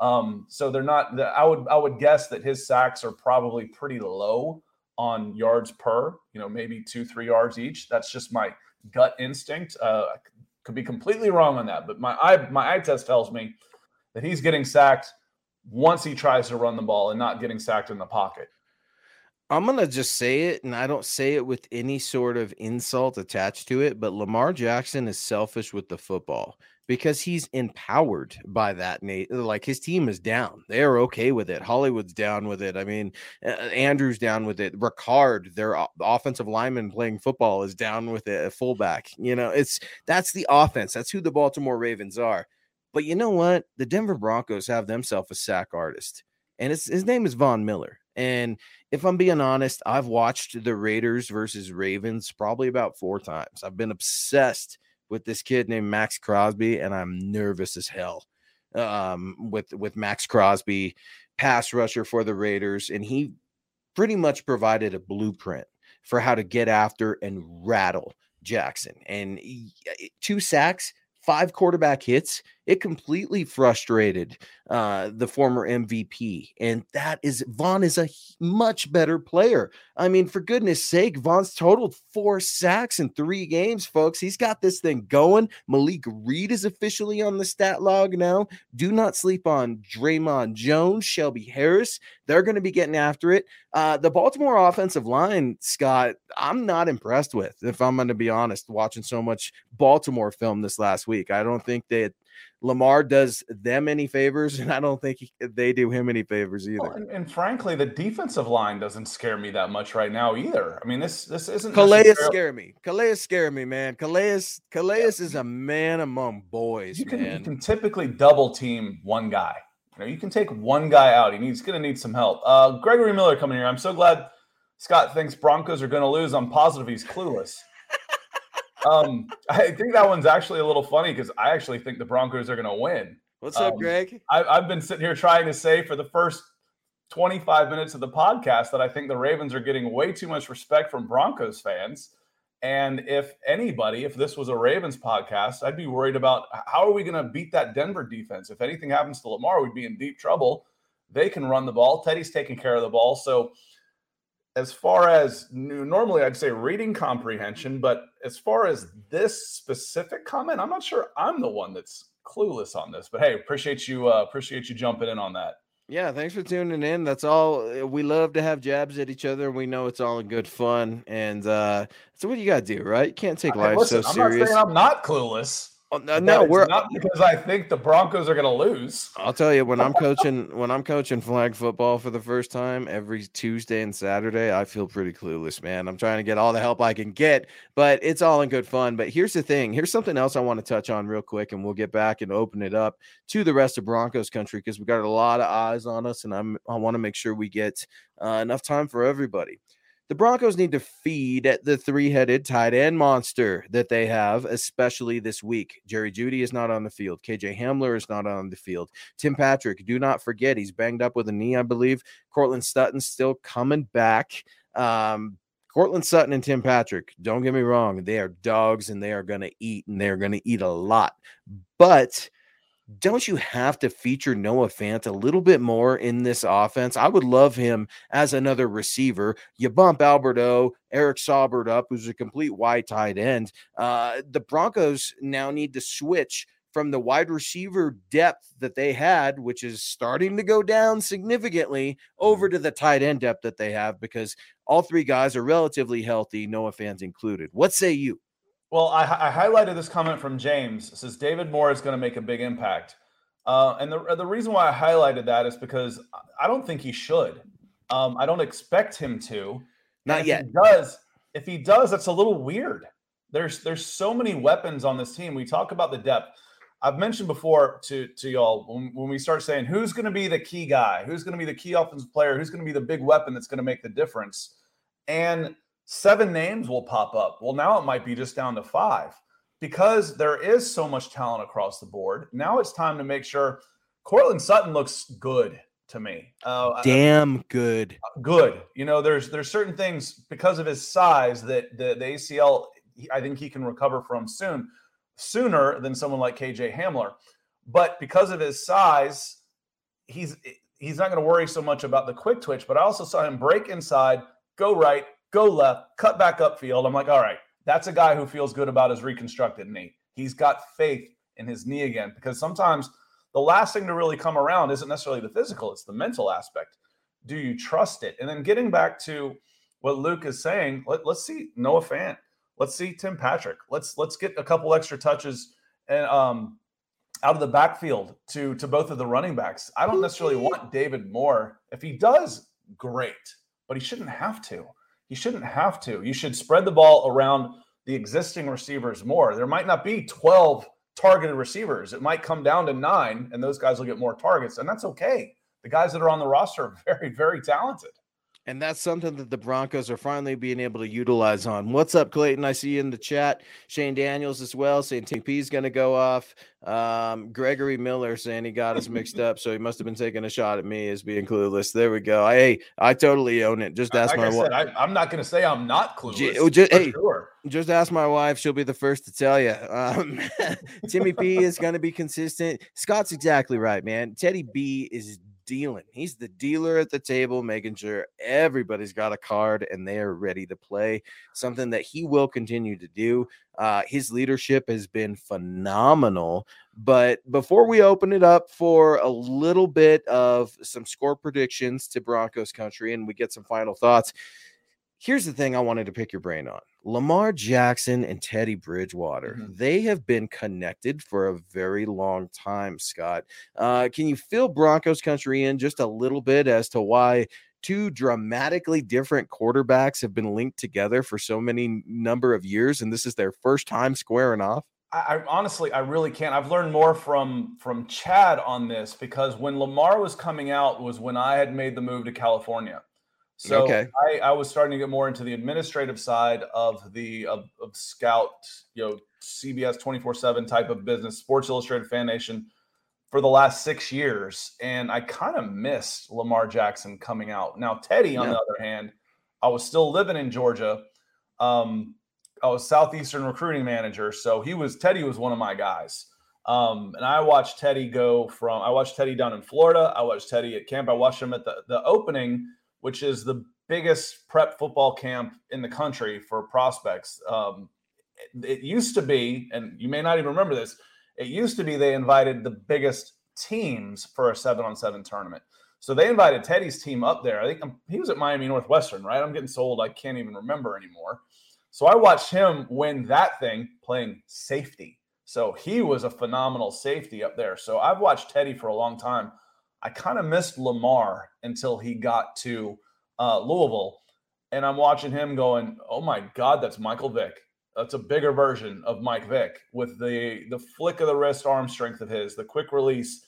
Um, so they're not. I would I would guess that his sacks are probably pretty low on yards per. You know, maybe two three yards each. That's just my gut instinct. Uh, I could be completely wrong on that, but my eye my eye test tells me that he's getting sacked once he tries to run the ball and not getting sacked in the pocket. I'm gonna just say it, and I don't say it with any sort of insult attached to it, but Lamar Jackson is selfish with the football because he's empowered by that. Nate, like his team is down; they're okay with it. Hollywood's down with it. I mean, Andrew's down with it. Ricard, their offensive lineman playing football, is down with it. A fullback, you know, it's that's the offense. That's who the Baltimore Ravens are. But you know what? The Denver Broncos have themselves a sack artist, and it's his name is Von Miller. And if I'm being honest, I've watched the Raiders versus Ravens probably about four times. I've been obsessed with this kid named Maxx Crosby, and I'm nervous as hell um, with with Maxx Crosby, pass rusher for the Raiders, and he pretty much provided a blueprint for how to get after and rattle Jackson. And he- two sacks, five quarterback hits. It completely frustrated uh, the former MVP. And that is Von is a much better player. I mean, for goodness sake, Von's totaled four sacks in three games, folks. He's got this thing going. Malik Reed is officially on the stat log now. Do not sleep on Dre'Mont Jones, Shelby Harris. They're going to be getting after it. Uh, the Baltimore offensive line, Scott, I'm not impressed with, if I'm going to be honest, watching so much Baltimore film this last week. I don't think that Lamar does them any favors, and I don't think he, they do him any favors either. Well, and, and, frankly, the defensive line doesn't scare me that much right now either. I mean, this this isn't Calais necessarily... scare me. Calais scare me, man. Calais Calais yeah. is a man among boys. You can man. you can typically double team one guy. You know, you can take one guy out. He needs going to need some help. Uh, Gregory Miller coming here. I'm so glad Scott thinks Broncos are going to lose. I'm positive he's clueless. Um, I think that one's actually a little funny because I actually think the Broncos are going to win. What's up, um, Greg? I, I've been sitting here trying to say for the first 25 minutes of the podcast that I think the Ravens are getting way too much respect from Broncos fans. And if anybody, if this was a Ravens podcast, I'd be worried about how are we going to beat that Denver defense? If anything happens to Lamar, we'd be in deep trouble. They can run the ball. Teddy's taking care of the ball. So, as far as normally I'd say reading comprehension, but as far as this specific comment, I'm not sure I'm the one that's clueless on this. But hey, appreciate you uh, appreciate you jumping in on that. Yeah, thanks for tuning in. That's all. Uh, we love to have jabs at each other. We know it's all in good fun, and uh, so what you got to do, right? You can't take life listen, so serious. I'm not saying I'm not clueless. Oh, no, no we're not because I think the Broncos are going to lose. I'll tell you when I'm coaching when I'm coaching flag football for the first time every Tuesday and Saturday, I feel pretty clueless, man. I'm trying to get all the help I can get, but it's all in good fun. But here's the thing: here's something else I want to touch on real quick, and we'll get back and open it up to the rest of Broncos country because we got a lot of eyes on us, and I'm I want to make sure we get uh, enough time for everybody. The Broncos need to feed at the three headed tight end monster that they have, especially this week. Jerry Jeudy is not on the field. KJ Hamler is not on the field. Tim Patrick, do not forget, he's banged up with a knee, I believe. Courtland Sutton's still coming back. Um, Courtland Sutton and Tim Patrick, don't get me wrong, they are dogs and they are going to eat and they're going to eat a lot. But don't you have to feature Noah Fant a little bit more in this offense? I would love him as another receiver. You bump Albert O, Eric Saubert up, who's a complete wide tight end. Uh, the Broncos now need to switch from the wide receiver depth that they had, which is starting to go down significantly, over to the tight end depth that they have because all three guys are relatively healthy, Noah Fant included. What say you? Well, I, I, highlighted this comment from James. It says David Moore is going to make a big impact, uh, and the the reason why I highlighted that is because I don't think he should. Um, I don't expect him to. Not yet. He does if he does, that's a little weird. There's there's so many weapons on this team. We talk about the depth. I've mentioned before to to y'all when, when we start saying who's going to be the key guy, who's going to be the key offensive player, who's going to be the big weapon that's going to make the difference, and seven names will pop up. Well, now it might be just down to five because there is so much talent across the board. Now it's time to make sure Courtland Sutton looks good to me. Uh, Damn good. Good. You know, there's there's certain things because of his size that the, the ACL I think he can recover from soon, sooner than someone like KJ Hamler. But because of his size, he's he's not going to worry so much about the quick twitch. But I also saw him break inside, go right, go left, cut back upfield. I'm like, all right, that's a guy who feels good about his reconstructed knee. He's got faith in his knee again because sometimes the last thing to really come around isn't necessarily the physical, it's the mental aspect. Do you trust it? And then getting back to what Luke is saying, let, us see Noah Fant. Let's see Tim Patrick. Let's let's get a couple extra touches and um out of the backfield to to both of the running backs. I don't necessarily want David Moore. If he does, great, but he shouldn't have to. He shouldn't have to. You should spread the ball around the existing receivers more. There might not be 12 targeted receivers. It might come down to nine, and those guys will get more targets, and that's okay. The guys that are on the roster are very, very talented. And that's something that the Broncos are finally being able to utilize on. What's up, Clayton? I see you in the chat. Shane Daniels as well saying TP is going to go off. Um, Gregory Miller saying he got us mixed up, so he must have been taking a shot at me as being clueless. There we go. I, hey, I totally own it. Just ask like my wife. I, am not going to say I'm not clueless. oh, just, hey, sure. just ask my wife; she'll be the first to tell you. Um, Timmy P is going to be consistent. Scott's exactly right, man. Teddy B is dealing. He's the dealer at the table, making sure everybody's got a card and they are ready to play. Something that he will continue to do. Uh, his leadership has been phenomenal. But before we open it up for a little bit of some score predictions to Broncos country and we get some final thoughts, here's the thing I wanted to pick your brain on. Lamar Jackson and Teddy Bridgewater, mm-hmm. they have been connected for a very long time, Scott. Uh, can you fill Broncos country in just a little bit as to why two dramatically different quarterbacks have been linked together for so many number of years and this is their first time squaring off? I, I, honestly, I really can't. I've learned more from from Chad on this because when Lamar was coming out was when I had made the move to California. So okay. I, I, was starting to get more into the administrative side of the of, of Scout, you know, CBS 24/7 type of business, Sports Illustrated Fan Nation for the last six years. And I kind of missed Lamar Jackson coming out. Now, Teddy, on yeah. the other hand, I was still living in Georgia. Um, I was Southeastern recruiting manager. So he was Teddy was one of my guys. Um, and I watched Teddy go from I watched Teddy down in Florida. I watched Teddy at camp. I watched him at the, the opening which is the biggest prep football camp in the country for prospects. Um, it, used to be, and you may not even remember this, it used to be they invited the biggest teams for a seven on seven tournament. So they invited Teddy's team up there. I think I'm, he was at Miami Northwestern, right? I'm getting so old I can't even remember anymore. So I watched him win that thing playing safety. So he was a phenomenal safety up there. So I've watched Teddy for a long time. I kind of missed Lamar until he got to uh, Louisville, and I'm watching him going, "Oh my God, that's Michael Vick. That's a bigger version of Mike Vick with the the flick of the wrist, arm strength of his, the quick release,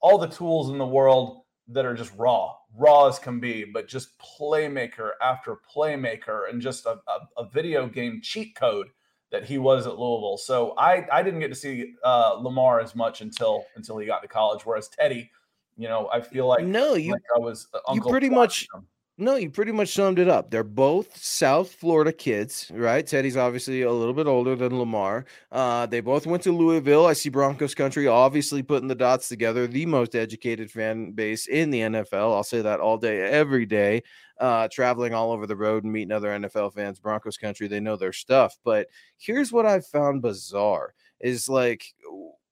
all the tools in the world that are just raw, raw as can be, but just playmaker after playmaker, and just a, a, a video game cheat code." that he was at Louisville. So I I didn't get to see uh, Lamar as much until until he got to college. Whereas Teddy, you know, I feel like no, you like I was Uncle you pretty much him. no, you pretty much summed it up. They're both South Florida kids, right? Teddy's obviously a little bit older than Lamar. Uh, they both went to Louisville. I see Broncos country obviously putting the dots together. The most educated fan base in the NFL. I'll say that all day, every day. Uh, traveling all over the road and meeting other NFL fans, Broncos country, they know their stuff. But here's what I found bizarre: is like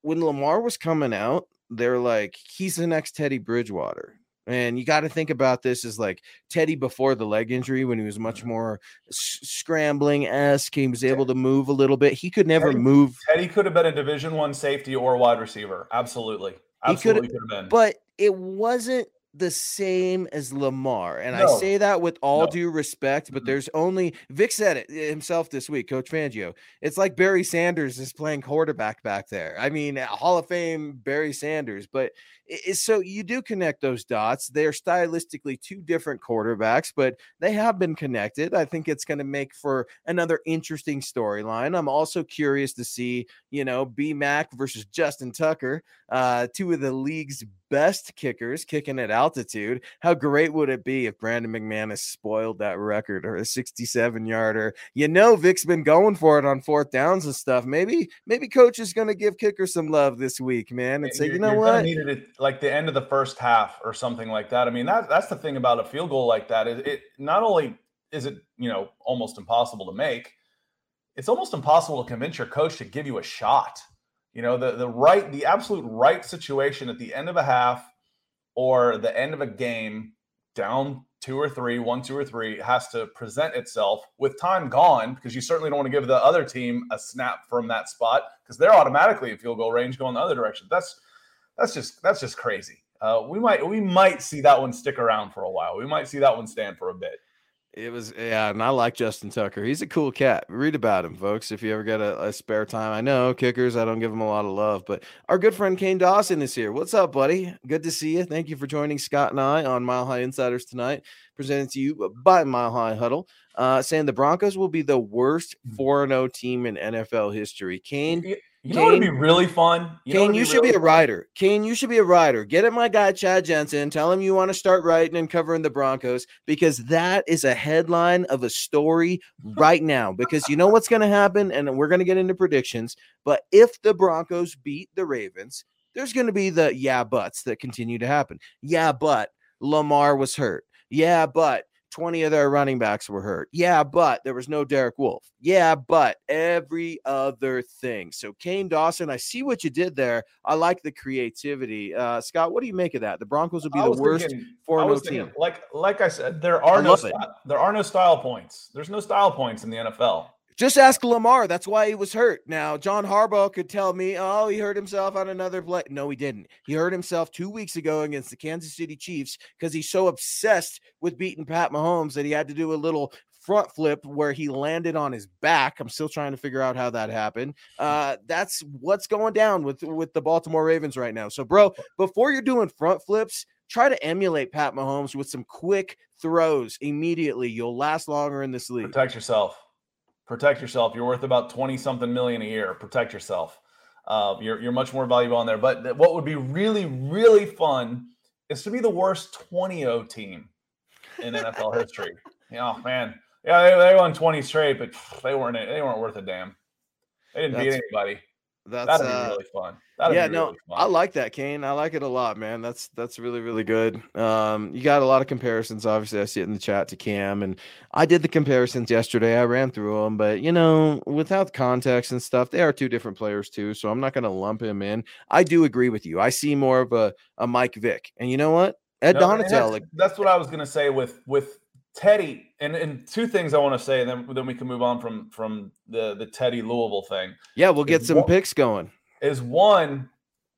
when Lamar was coming out, they're like, he's the next Teddy Bridgewater. And you got to think about this as like Teddy before the leg injury when he was much more s- scrambling esque. He was able to move a little bit. He could never Teddy, move. Teddy could have been a Division One safety or wide receiver. Absolutely, absolutely could have been. But it wasn't the same as Lamar. And no. I say that with all no. due respect, but there's only Vic said it himself this week, Coach Fangio. It's like Barry Sanders is playing quarterback back there. I mean, Hall of Fame Barry Sanders, but so you do connect those dots. They're stylistically two different quarterbacks, but they have been connected. I think it's going to make for another interesting storyline. I'm also curious to see, you know, B Mac versus Justin Tucker, uh, two of the league's best kickers kicking at altitude. How great would it be if Brandon McManus spoiled that record or a 67 yarder? You know, Vic's been going for it on fourth downs and stuff. Maybe, maybe coach is going to give kicker some love this week, man, and say, you're, you know what? Needed it like the end of the first half or something like that. I mean, that that's the thing about a field goal like that. It, it not only is it, you know, almost impossible to make, it's almost impossible to convince your coach to give you a shot. You know, the the right, the absolute right situation at the end of a half or the end of a game, down two or three, one, two or three, has to present itself with time gone because you certainly don't want to give the other team a snap from that spot because they're automatically in field goal range going the other direction. That's that's just that's just crazy. Uh, we might we might see that one stick around for a while. We might see that one stand for a bit. It was yeah, and I like Justin Tucker. He's a cool cat. Read about him, folks, if you ever get a, a, spare time. I know kickers, I don't give them a lot of love, but our good friend Kane Dawson is here. What's up, buddy? Good to see you. Thank you for joining Scott and I on Mile High Insiders tonight, presented to you by Mile High Huddle. Uh, saying the Broncos will be the worst hmm. 4 0 team in NFL history. Kane, you know what would be really fun? You Kane, you should really be a writer. Kane, you should be a writer. Get at my guy Chad Jensen. Tell him you want to start writing and covering the Broncos because that is a headline of a story right now. Because you know what's going to happen, and we're going to get into predictions. But if the Broncos beat the Ravens, there's going to be the yeah buts that continue to happen. Yeah, but Lamar was hurt. Yeah, but 20 of their running backs were hurt. Yeah, but there was no Derek Wolfe. Yeah, but every other thing. So, Kane Dawson, I see what you did there. I like the creativity. Uh, Scott, what do you make of that? The Broncos will be the worst 4 0 team. Like, like I said, there are no there are no style points. There's no style points in the NFL. Just ask Lamar. That's why he was hurt. Now, John Harbaugh could tell me, oh, he hurt himself on another play. No, he didn't. He hurt himself two weeks ago against the Kansas City Chiefs because he's so obsessed with beating Pat Mahomes that he had to do a little front flip where he landed on his back. I'm still trying to figure out how that happened. Uh, that's what's going down with with the Baltimore Ravens right now. So, bro, before you're doing front flips, try to emulate Pat Mahomes with some quick throws immediately. You'll last longer in this league. Protect yourself protect yourself. You're worth about 20 something million a year. Protect yourself. Uh, you're, you're much more valuable on there. But what would be really, really fun is to be the worst 20 0 team in NFL history. Oh, man. Yeah, they, they won 20 straight, but they weren't they weren't worth a damn. They didn't That's, beat anybody. That's that'd be uh, really fun. That'd yeah, no, I like that, Kane. I like it a lot, man. That's that's really really good. Um, you got a lot of comparisons. Obviously, I see it in the chat to Cam, and I did the comparisons yesterday. I ran through them, but you know, without context and stuff, they are two different players too. So I'm not going to lump him in. I do agree with you. I see more of a a Mike Vick, and you know what, Ed no, Donatell. That's, like, that's what I was going to say with with Teddy, and, and two things I want to say, then then we can move on from from the the Teddy Louisville thing. Yeah, we'll get some one, picks going. Is one,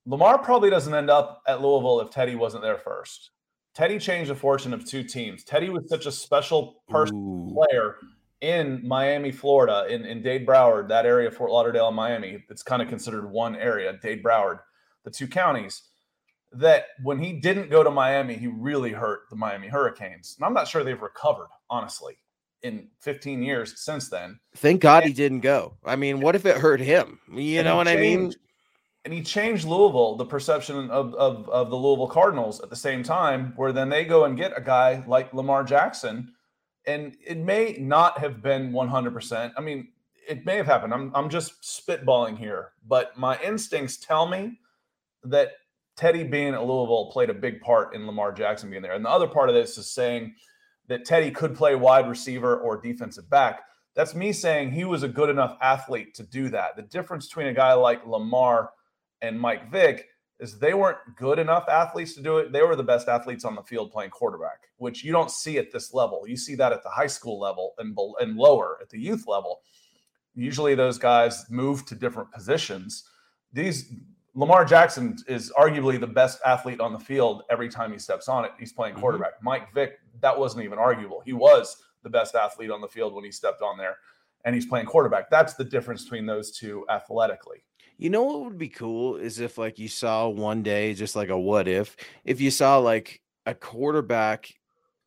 Lamar probably doesn't end up at Louisville if Teddy wasn't there first. Teddy changed the fortune of two teams. Teddy was such a special person player in Miami, Florida, in, in Dade Broward, that area, Fort Lauderdale and Miami. It's kind of considered one area, Dade Broward, the two counties that when he didn't go to Miami, he really hurt the Miami Hurricanes. And I'm not sure they've recovered, honestly, in 15 years since then. Thank God and, he didn't go. I mean, what if it hurt him? You know what changed, I mean? And he changed Louisville, the perception of, of, of the Louisville Cardinals at the same time, where then they go and get a guy like Lamar Jackson. And it may not have been 100%. I mean, it may have happened. I'm, I'm just spitballing here, but my instincts tell me that Teddy being at Louisville played a big part in Lamar Jackson being there. And the other part of this is saying that Teddy could play wide receiver or defensive back. That's me saying he was a good enough athlete to do that. The difference between a guy like Lamar and Mike Vick is they weren't good enough athletes to do it. They were the best athletes on the field playing quarterback, which you don't see at this level. You see that at the high school level and, and lower at the youth level. Usually those guys move to different positions. These Lamar Jackson is arguably the best athlete on the field every time he steps on it. He's playing mm-hmm. quarterback. Mm-hmm. Mike Vick, that wasn't even arguable. He was the best athlete on the field when he stepped on there and he's playing quarterback. That's the difference between those two athletically. You know what would be cool is if like you saw one day just like a what if if you saw like a quarterback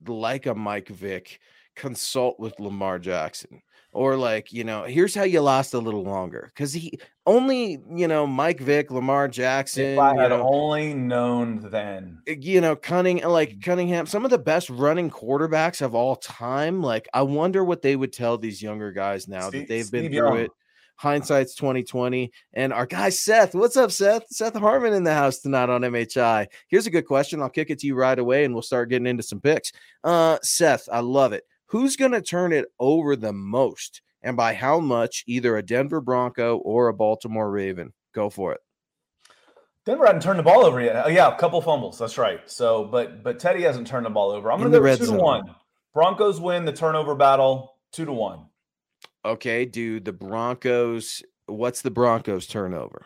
like a Mike Vick consult with Lamar Jackson or like you know here's how you last a little longer because he only you know mike vick lamar jackson if i had know, only known then. Eh, you know cunning like mm. cunningham some of the best running quarterbacks of all time like i wonder what they would tell these younger guys now Steve, that they've Steve been through Young. it. Hindsight's 2020 and our guy seth what's up seth? Seth harmon in the house tonight on mhi here's a good question i'll kick it to you right away and we'll start getting into some picks. Uh seth i love it who's going to turn it over the most and by how much, either a Denver Bronco or a Baltimore Raven? Go for it. Denver hadn't turned the ball over yet. Oh, yeah, a couple fumbles. That's right. So, but but Teddy hasn't turned the ball over. I'm going to go two zone. to one. Broncos win the turnover battle two to one. Okay, dude. The Broncos. What's the Broncos turnover?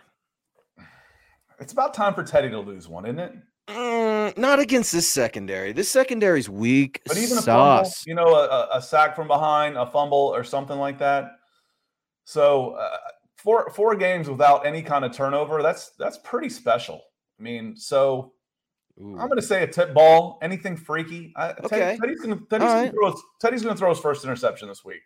It's about time for Teddy to lose one, isn't it? Mm, not against this secondary. This secondary's weak. But even sauce. a fumble, you know, a, a, sack from behind, a fumble, or something like that. So uh, four four games without any kind of turnover. That's that's pretty special. I mean, so Ooh. I'm going to say a tip ball. Anything freaky? I, okay. Teddy's going to right. throw Teddy's going to throw his first interception this week.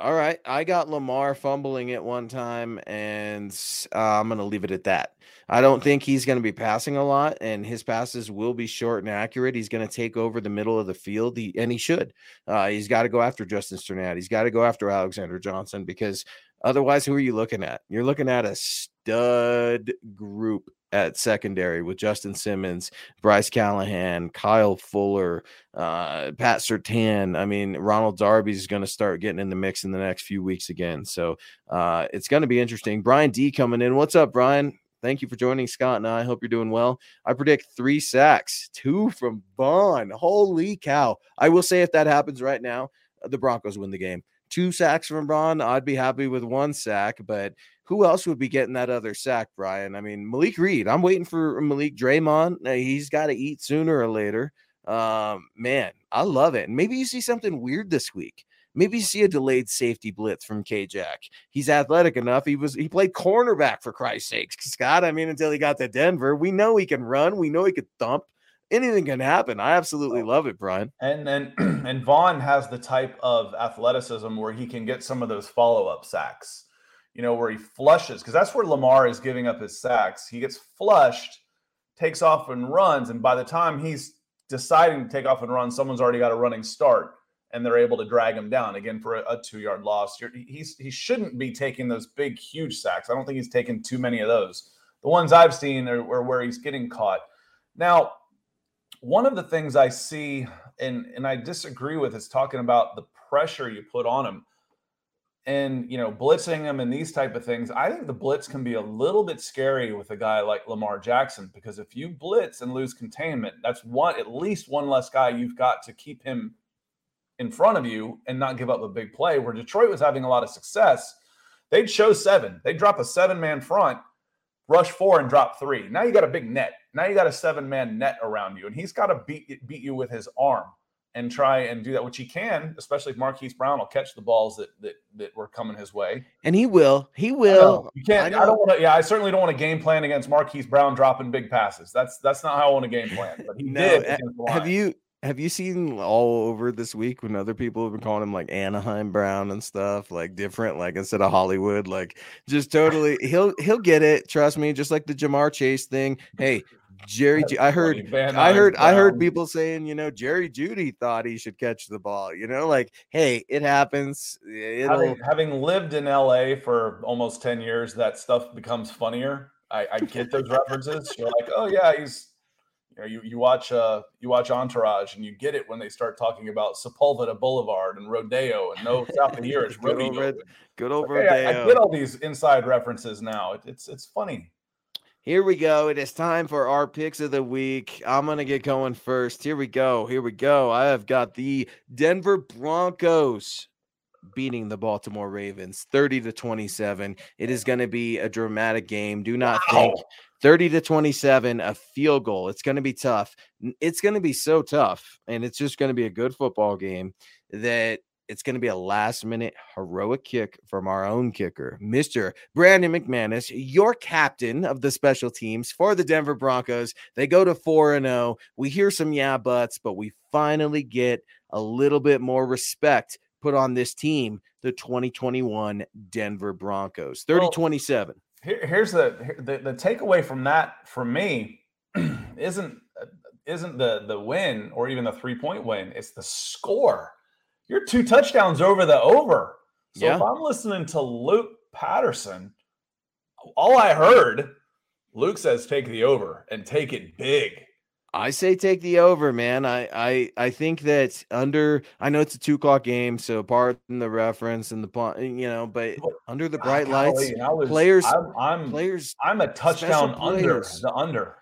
All right, I got Lamar fumbling it one time, and uh, I'm going to leave it at that. I don't think he's going to be passing a lot, and his passes will be short and accurate. He's going to take over the middle of the field, he, and he should. Uh, he's got to go after Justin Strnad. He's got to go after Alexander Johnson because otherwise, who are you looking at? You're looking at a stud group at secondary with Justin Simmons, Bryce Callahan, Kyle Fuller, uh, Pat Surtain. I mean, Ronald Darby is going to start getting in the mix in the next few weeks again. So uh, it's going to be interesting. Brian D coming in. What's up, Brian? Thank you for joining Scott and I. Hope you're doing well. I predict three sacks, two from Von. Holy cow. I will say if that happens right now, the Broncos win the game. Two sacks from Von, I'd be happy with one sack, but who else would be getting that other sack, Brian? I mean, Malik Reed. I'm waiting for Malik Draymond. He's got to eat sooner or later. Um, man, I love it. And maybe you see something weird this week. Maybe you see a delayed safety blitz from K Jack. He's athletic enough. He was he played cornerback for Christ's sakes, Scott. I mean, until he got to Denver, we know he can run. We know he could thump. Anything can happen. I absolutely love it, Brian. And then and Von has the type of athleticism where he can get some of those follow up sacks you know, where he flushes, because that's where Lamar is giving up his sacks. He gets flushed, takes off and runs. And by the time he's deciding to take off and run, someone's already got a running start and they're able to drag him down again for a, a two yard loss. he's, he shouldn't be taking those big, huge sacks. I don't think he's taken too many of those. The ones I've seen are, are where he's getting caught. Now, one of the things I see and, and I disagree with is talking about the pressure you put on him and you know blitzing him and these type of things i think the blitz can be a little bit scary with a guy like lamar jackson because if you blitz and lose containment that's one at least one less guy you've got to keep him in front of you and not give up a big play where detroit was having a lot of success. They'd show seven. They'd drop a seven man front rush four and drop three. Now you got a big net. Now you got a seven man net around you and he's got to beat beat you with his arm and try and do that, which he can, especially if Marquise Brown will catch the balls that that that were coming his way. And he will. He will. You can't. I, I don't want to. Yeah, I certainly don't want to game plan against Marquise Brown dropping big passes. That's that's not how I want to game plan. But he no, did. Eh, have you have you seen all over this week when other people have been calling him like Anaheim Brown and stuff, like different, like instead of Hollywood, like just totally he'll he'll get it. Trust me, just like the Ja'Marr Chase thing. Hey, Jerry, I heard, I heard, I heard people saying, you know, Jerry Jeudy thought he should catch the ball. You know, like, hey, it happens. Having, having, lived in LA for almost ten years, that stuff becomes funnier. I, I get those references. You're like, oh yeah, he's. You know, you, you watch uh you watch Entourage and you get it when they start talking about Sepulveda Boulevard and Rodeo and no south of here is rodeo. Good old, good old okay, Rodeo. I, I, get all these inside references now. It, it's it's funny. Here we go. It is time for our picks of the week. I'm going to get going first. Here we go. Here we go. I have got the Denver Broncos beating the Baltimore Ravens 30 to 27. It is going to be a dramatic game. Do not wow. think 30 to 27 a field goal. It's going to be tough. It's going to be so tough and it's just going to be a good football game that it's going to be a last minute heroic kick from our own kicker, Mr. Brandon McManus, your captain of the special teams for the Denver Broncos. They go to 4 and 0. We hear some yeah buts, but we finally get a little bit more respect put on this team, the 2021 Denver Broncos. 30 well, 27. Here, here's the, the the takeaway from that for me isn't uh, isn't the the win or even the three point win, it's the score you're two touchdowns over the over. So yeah. if I'm listening to Luke Patterson, all I heard, Luke says take the over and take it big. I say take the over, man. I I I think that under I know it's a two o'clock game, so pardon the reference and the you know, but under the ah, bright lights, was, players, I'm, I'm, players, I'm a touchdown under the under.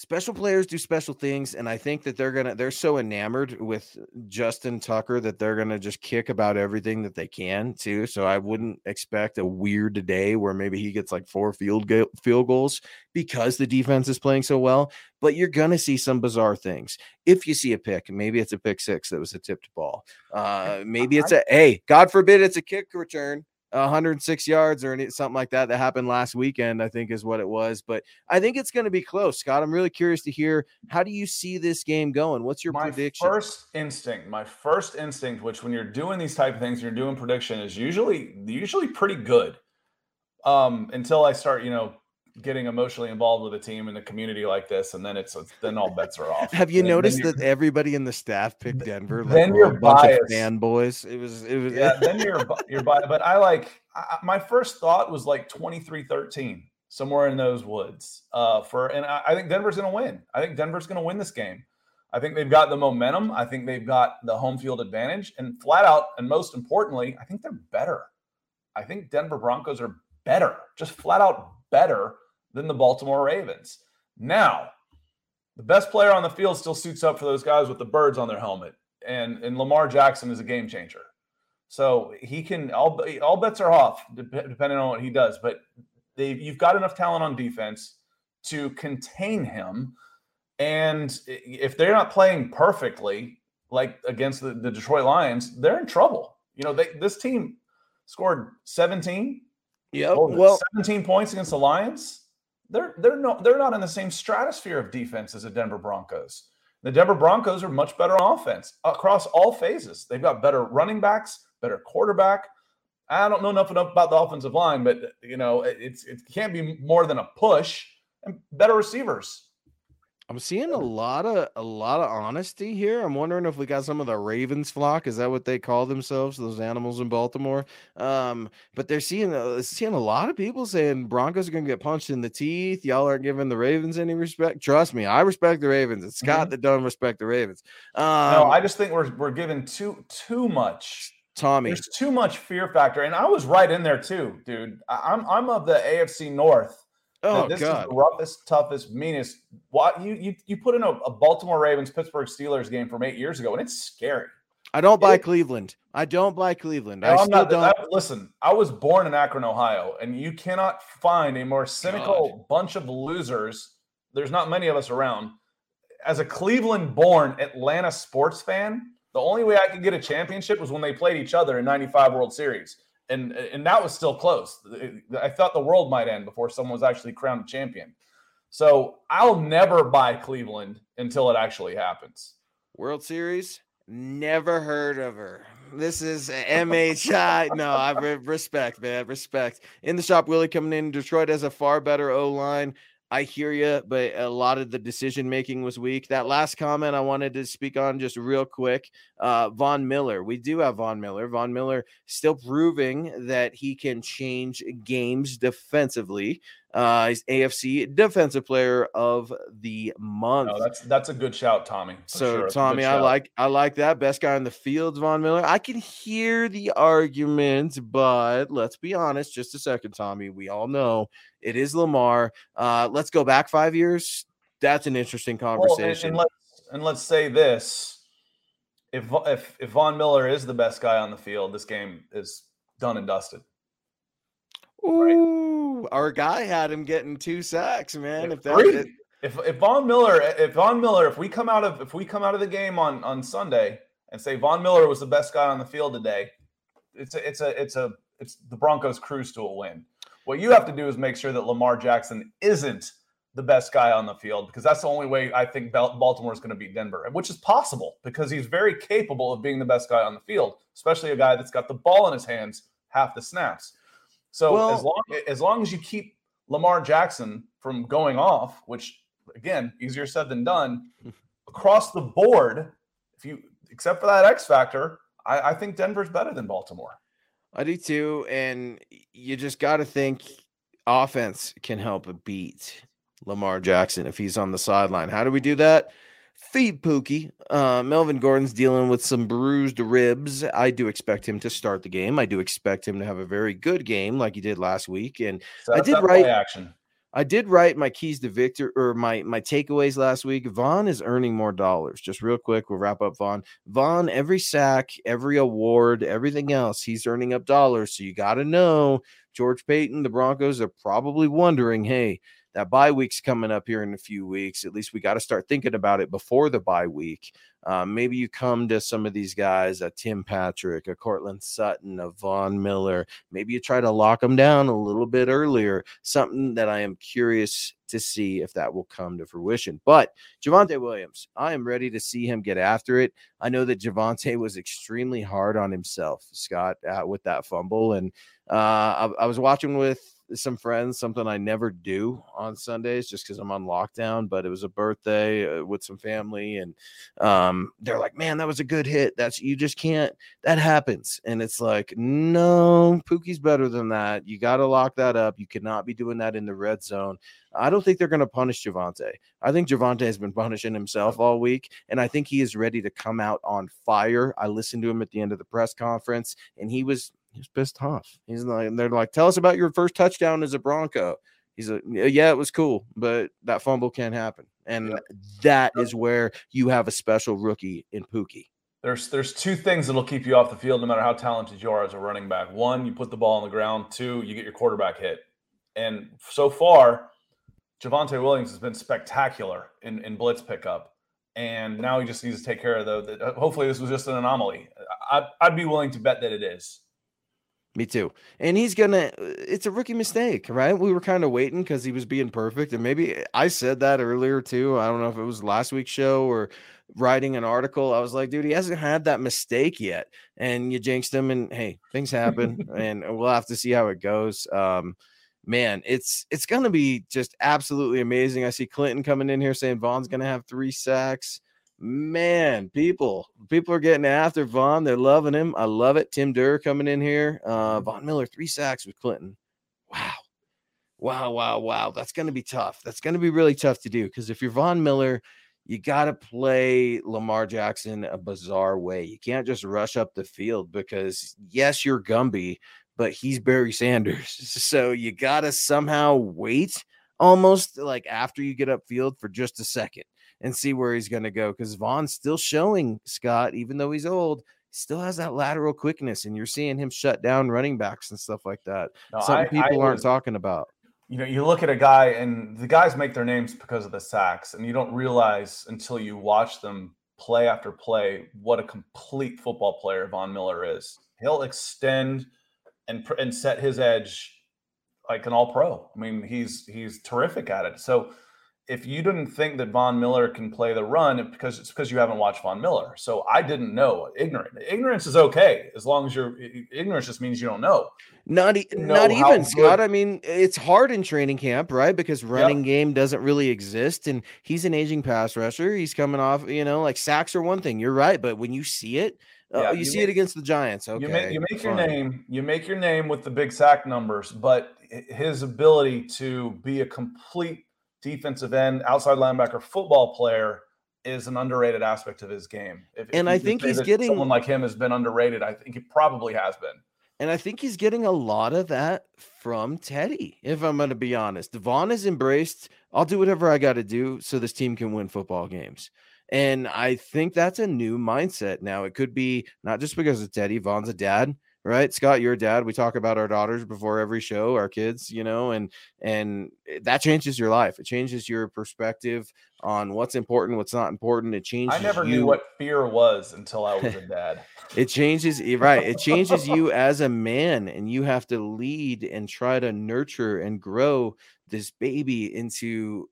Special players do special things and i think that they're gonna they're so enamored with justin tucker that they're gonna just kick about everything that they can too so i wouldn't expect a weird day where maybe he gets like four field go- field goals because the defense is playing so well but you're gonna see some bizarre things. If you see a pick maybe it's a pick six that was a tipped ball. Uh maybe it's a hey god forbid it's a kick return 106 yards or something like that that happened last weekend, I think is what it was. But I think it's going to be close, Scott. I'm really curious to hear how do you see this game going? What's your my prediction? first instinct, my first instinct, which when you're doing these type of things, you're doing prediction is usually usually pretty good. Um, until I start, you know, getting emotionally involved with a team in the community like this, and then it's then all bets are off. Have you And noticed that everybody in the staff picked Denver? Like then we're a you're bunch of fanboys. It was it was yeah, then you're you're bi- but I like I, my first thought was like 23-13, somewhere in those woods. Uh for and I, I think Denver's gonna win. I think Denver's gonna win this game. I think they've got the momentum. I think they've got the home field advantage. And flat out, and most importantly, I think they're better. I think Denver Broncos are better, just flat out better than the Baltimore Ravens. Now, the best player on the field still suits up for those guys with the birds on their helmet. And, and Lamar Jackson is a game changer. So he can all all bets are off depending on what he does. But they you've got enough talent on defense to contain him. And if they're not playing perfectly, like against the, the Detroit Lions, they're in trouble. You know, they this team scored 17. Yep. what was it, Well, 17 points against the Lions. They're they're no they're not in the same stratosphere of defense as the Denver Broncos. The Denver Broncos are much better offense across all phases. They've got better running backs, better quarterback. I don't know enough enough about the offensive line, but you know it's it can't be more than a push and better receivers. I'm seeing a lot of a lot of honesty here. I'm wondering if we got some of the Ravens flock. Is that what they call themselves? Those animals in Baltimore. Um, but they're seeing uh, seeing a lot of people saying Broncos are going to get punched in the teeth. Y'all aren't giving the Ravens any respect. Trust me, I respect the Ravens. It's Scott that don't respect the Ravens. Um, no, I just think we're we're giving too too much Tommy, There's too much fear factor, and I was right in there too, dude. I'm I'm of the AFC North. Oh this god, is the roughest, toughest, meanest. What you you you put in a, a Baltimore Ravens Pittsburgh Steelers game from eight years ago, and it's scary. I don't buy it- Cleveland. I don't buy Cleveland. No, I still not. don't. I- listen, I was born in Akron, Ohio, and you cannot find a more cynical bunch of losers. There's not many of us around. As a Cleveland-born Atlanta sports fan, the only way I could get a championship was when they played each other in '95 World Series, and and that was still close. I thought the world might end before someone was actually crowned champion. So I'll never buy Cleveland until it actually happens. World Series? Never heard of her. This is MHI. No, I respect, man. Respect. In the shop, Willie coming in. Detroit has a far better O line. I hear you, but a lot of the decision making was weak. That last comment I wanted to speak on just real quick. Uh, Von Miller. We do have Von Miller. Von Miller still proving that he can change games defensively. Uh, he's AFC Defensive Player of the Month. No, that's that's a good shout, Tommy. So sure. It's a good Tommy, I shout. like I like that. Best guy in the field, Von Miller. I can hear the argument, but let's be honest, just a second, Tommy. We all know it is Lamar. Uh, let's go back five years. That's an interesting Well, and- conversation. and, let's and let's say this: if if if Von Miller is the best guy on the field, this game is done and dusted. Ooh, our guy had him getting two sacks, man. If that it- If if Von Miller, if Von Miller, if we come out of if we come out of the game on on Sunday and say Von Miller was the best guy on the field today, it's a it's a it's a it's the Broncos cruise to a win. What you have to do is make sure that Lamar Jackson isn't the best guy on the field because that's the only way I think Bal- Baltimore is going to beat Denver, which is possible because he's very capable of being the best guy on the field, especially a guy that's got the ball in his hands half the snaps. So Well- as long as long as you keep Lamar Jackson from going off, which again easier said than done, across the board, if you except for that X factor, I, I think Denver's better than Baltimore. I do too, and you just got to think offense can help beat Lamar Jackson if he's on the sideline. How do we do that? Feed Pookie. Uh, Melvin Gordon's dealing with some bruised ribs. I do expect him to start the game. I do expect him to have a very good game like he did last week. And So I did write- action. I did write my keys to victor or my my takeaways last week. Von is earning more dollars. Just real quick, we'll wrap up Von. Von, every sack, every award, everything else, he's earning up dollars. So you got to know George Paton, the Broncos are probably wondering, hey, that bye week's coming up here in a few weeks. At least we got to start thinking about it before the bye week. Um, maybe you come to some of these guys, a Tim Patrick, a Courtland Sutton, a Von Miller. Maybe you try to lock them down a little bit earlier. Something that I am curious to see if that will come to fruition. But Javonte Williams, I am ready to see him get after it. I know that Javonte was extremely hard on himself, Scott, uh, with that fumble. And uh, I, I was watching with some friends, something I never do on Sundays just because I'm on lockdown. But it was a birthday uh, with some family, and um, Um, they're like, "Man, that was a good hit. That's you just can't. That happens." And it's like, no, Pookie's better than that. You got to lock that up. You cannot be doing that in the red zone. I don't think they're going to punish Javonte. I think Javonte has been punishing himself all week, and I think he is ready to come out on fire. I listened to him at the end of the press conference, and he was he's pissed off. He's like, they're like, tell us about your first touchdown as a Bronco. He's like, yeah, it was cool, but that fumble can't happen. And that is where you have a special rookie in Pookie. There's there's two things that'll keep you off the field no matter how talented you are as a running back. One, you put the ball on the ground. Two, you get your quarterback hit. And so far, Javonte Williams has been spectacular in, in blitz pickup. And now he just needs to take care of the. hopefully, this was just an anomaly. I, I'd be willing to bet that it is. Me too. And he's gonna. It's a rookie mistake, right? We were kind of waiting because he was being perfect, and maybe I said that earlier too. I don't know if it was last week's show or writing an article. I was like, dude, he hasn't had that mistake yet, and you jinxed him. And hey, things happen, and we'll have to see how it goes. Um, man, it's it's gonna be just absolutely amazing. I see Clinton coming in here saying Von's gonna have three sacks man, people, people are getting after Von. They're loving him. I love it. Tim Durr coming in here. Uh, mm-hmm. Von Miller, three sacks with Clinton. Wow. Wow, wow, wow. That's going to be tough. That's going to be really tough to do because if you're Von Miller, you got to play Lamar Jackson a bizarre way. You can't just rush up the field because, yes, you're Gumby, but he's Barry Sanders. So you got to somehow wait almost like after you get upfield for just a second and see where he's going to go because Von's still showing Scott, even though he's old, still has that lateral quickness, and you're seeing him shut down running backs and stuff like that. No, Something I, people I aren't talking about. You know, you look at a guy, and the guys make their names because of the sacks, and you don't realize until you watch them play after play what a complete football player Von Miller is. He'll extend and and set his edge like an all pro. I mean, he's he's terrific at it. So if you didn't think that Von Miller can play the run, because it's because you haven't watched Von Miller. So I didn't know. Ignorant. Ignorance is okay as long as you're ignorance just means you don't know. Not e- know not even Scott. I mean, it's hard in training camp, right? Because running yep. game doesn't really exist, and he's an aging pass rusher. He's coming off, you know, like sacks are one thing. You're right, but when you see it, uh, yeah, you, you, see make, it against the Giants. Okay, you make, you make your name. You make your name with the big sack numbers, but his ability to be a complete defensive end, outside linebacker, football player is an underrated aspect of his game. If, and if I think he's getting someone like him has been underrated. I think he probably has been. And I think he's getting a lot of that from Teddy, if I'm going to be honest. Devon has embraced, I'll do whatever I got to do so this team can win football games. And I think that's a new mindset now. It could be not just because of Teddy, Von's a dad right? Scott you're a dad we talk about our daughters before every show our kids you know and and that changes your life. It changes your perspective on what's important what's not important. It changes i never you. knew what fear was until i was a dad. It changes right it changes you as a man and you have to lead and try to nurture and grow this baby into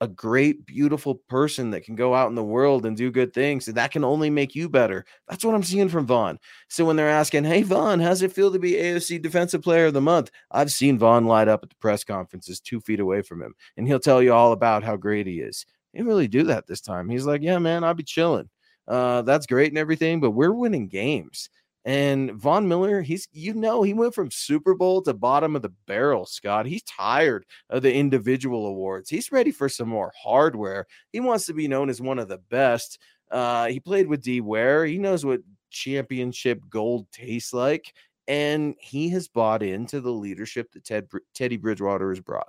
a great, beautiful person that can go out in the world and do good things. And that can only make you better. That's what I'm seeing from Von. So when they're asking, Hey, Von, how's it feel to be AFC Defensive Player of the Month? I've seen Von light up at the press conferences two feet away from him, and he'll tell you all about how great he is. He didn't really do that this time. He's like, Yeah, man, I'll be chilling. Uh, that's great and everything, but we're winning games. And Von Miller, he's you know, he went from Super Bowl to bottom of the barrel, Scott. He's tired of the individual awards. He's ready for some more hardware. He wants to be known as one of the best. Uh, he played with D Ware. He knows what championship gold tastes like. And he has bought into the leadership that Ted Teddy Bridgewater has brought.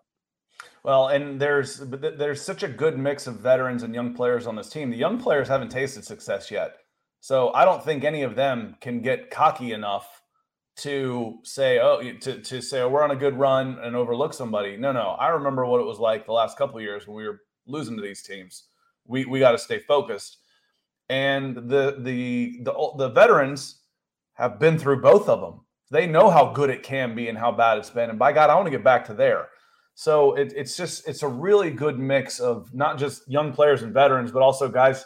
Well, and there's there's such a good mix of veterans and young players on this team. The young players haven't tasted success yet, so I don't think any of them can get cocky enough to say, oh, to, to say, oh, we're on a good run and overlook somebody. No, no. I remember what it was like the last couple years when we were losing to these teams. We we got to stay focused. And the the the the veterans have been through both of them. They know how good it can be and how bad it's been. And by God, I want to get back to there. So it, it's just it's a really good mix of not just young players and veterans, but also guys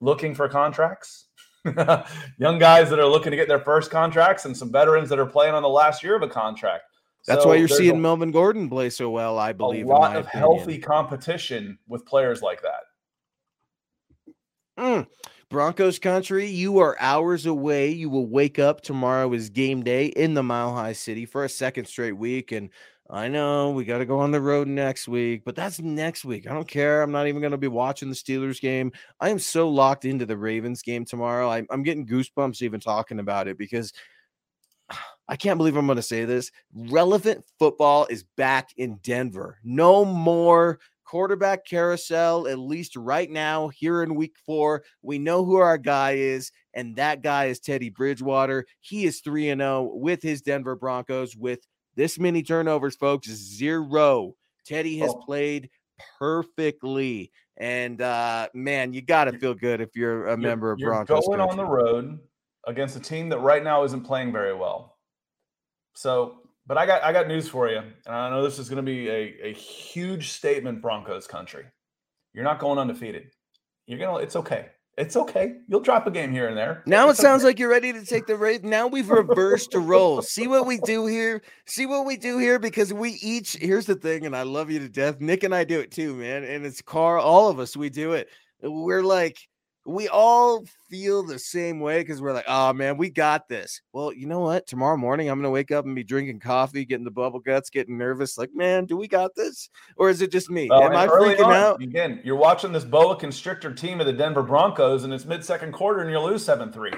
looking for contracts young guys that are looking to get their first contracts and some veterans that are playing on the last year of a contract. That's so why you're seeing a, Melvin Gordon play so well, I believe. A lot of opinion. healthy competition with players like that. Mm. Broncos country, you are hours away. You will wake up tomorrow is game day in the Mile High City for a second straight week. And I know we got to go on the road next week, but that's next week. I don't care. I'm not even going to be watching the Steelers game. I am so locked into the Ravens game tomorrow. I, I'm getting goosebumps even talking about it because I can't believe I'm going to say this. Relevant football is back in Denver. No more quarterback carousel, at least right now, here in week four. We know who our guy is, and that guy is Teddy Bridgewater. He is 3 0 with his Denver Broncos with this many turnovers, folks, zero. Teddy has oh. played perfectly. And uh, man, you got to feel good if you're a you're, member of you're Broncos. Going country. on the road against a team that right now isn't playing very well. So, but I got I got news for you, and I know this is going to be a, a huge statement, Broncos country. You're not going undefeated. You're gonna. It's okay. It's okay. You'll drop a game here and there. Now it's it sounds okay. like you're ready to take the race. Now we've reversed the roles. See what we do here? See what we do here? Because we each, here's the thing, and I love you to death. Nick and I do it too, man. And it's Carl, all of us, we do it. We're like, we all feel the same way because we're like, oh man, we got this. Well, you know what? Tomorrow morning, I'm gonna wake up and be drinking coffee, getting the bubble guts, getting nervous. Like, man, do we got this, or is it just me? Well, Am I freaking on, out? Again, you're watching this boa constrictor team of the Denver Broncos, and it's mid second quarter, and you lose seven three.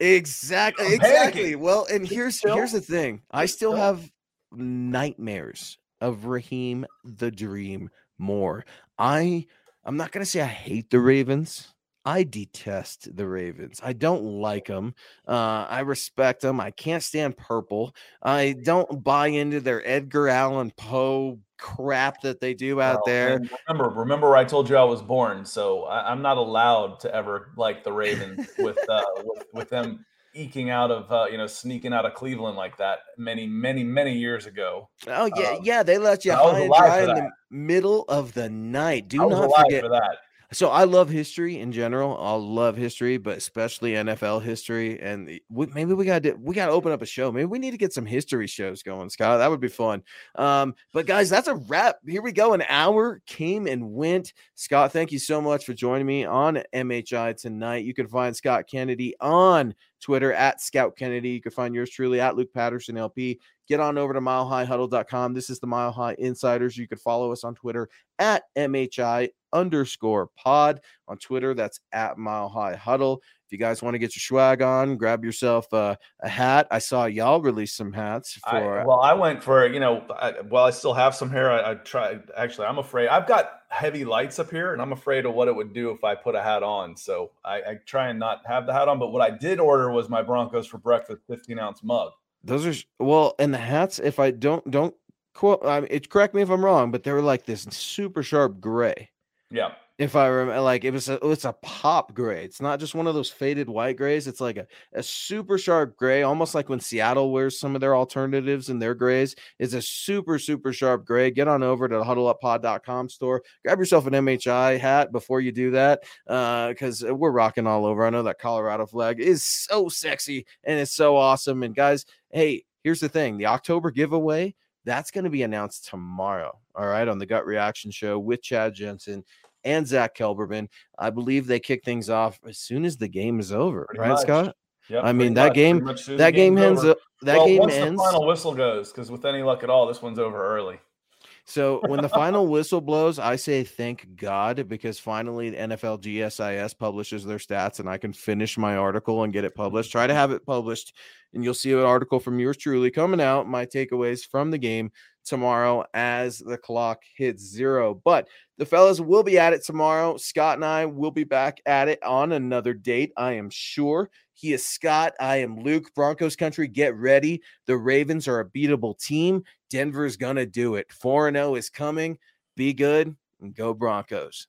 Exactly. I'm exactly. Well, and here's still, here's the thing. I still have nightmares of Raheem the Dream more. I I'm not going to say I hate the Ravens. I detest the Ravens. I don't like them. Uh, I respect them. I can't stand purple. I don't buy into their Edgar Allan Poe crap that they do out well, there. Remember, remember, I told you I was born, so I, am not allowed to ever like the Ravens with, uh, with with them eking out of uh, you know sneaking out of Cleveland like that many many many years ago. Oh yeah, um, yeah, they let you high and dry in the middle of the night. Do not forget that. So I love history in general. I love history, but especially NFL history. And we, maybe we got to we got to open up a show. Maybe we need to get some history shows going, Scott. That would be fun. Um, but guys, that's a wrap. Here we go. An hour came and went. Scott, thank you so much for joining me on MHI tonight. You can find Scott Kennedy on Twitter at Scout Kennedy. You can find yours truly at Luke Patterson LP. Get on over to milehighhuddle.com. This is the Mile High Insiders. You could follow us on Twitter at MHI underscore pod. On Twitter, that's at Mile High Huddle. If you guys want to get your swag on, grab yourself a, a hat. I saw y'all release some hats for. I, well, I went for you know, I, well, I still have some hair. I, I tried. Actually, I'm afraid. I've got heavy lights up here, and I'm afraid of what it would do if I put a hat on. So I, I try and not have the hat on. But what I did order was my Broncos for breakfast 15 ounce mug. Those are well, and the hats. If I don't don't quote, I mean, it correct me if I'm wrong, but they were like this super sharp gray. Yeah. If I remember, like it was a it's a pop gray. It's not just one of those faded white grays. It's like a, a super sharp gray, almost like when Seattle wears some of their alternatives and their grays. It's a super, super sharp gray. Get on over to the huddleuppod.com store. Grab yourself an MHI hat before you do that. Uh, because we're rocking all over. I know that Colorado flag is so sexy and it's so awesome. And guys, hey, here's the thing: the October giveaway. That's going to be announced tomorrow. All right, on the Gut Reaction Show with Chad Jensen and Zach Kelberman. I believe they kick things off as soon as the game is over, pretty right, much. Scott? Yep, I mean that much, game. That game ends. That well, game once ends. The final whistle goes because with any luck at all, this one's over early. So when the final whistle blows, I say thank God because finally the NFL GSIS publishes their stats and I can finish my article and get it published. Try to have it published and you'll see an article from yours truly coming out. My takeaways from the game tomorrow as the clock hits zero. But the fellas will be at it tomorrow. Scott and I will be back at it on another date, I am sure. He is Scott. I am Luke. Broncos country, get ready. The Ravens are a beatable team. Denver's going to do it. 4 0 is coming. Be good and go Broncos.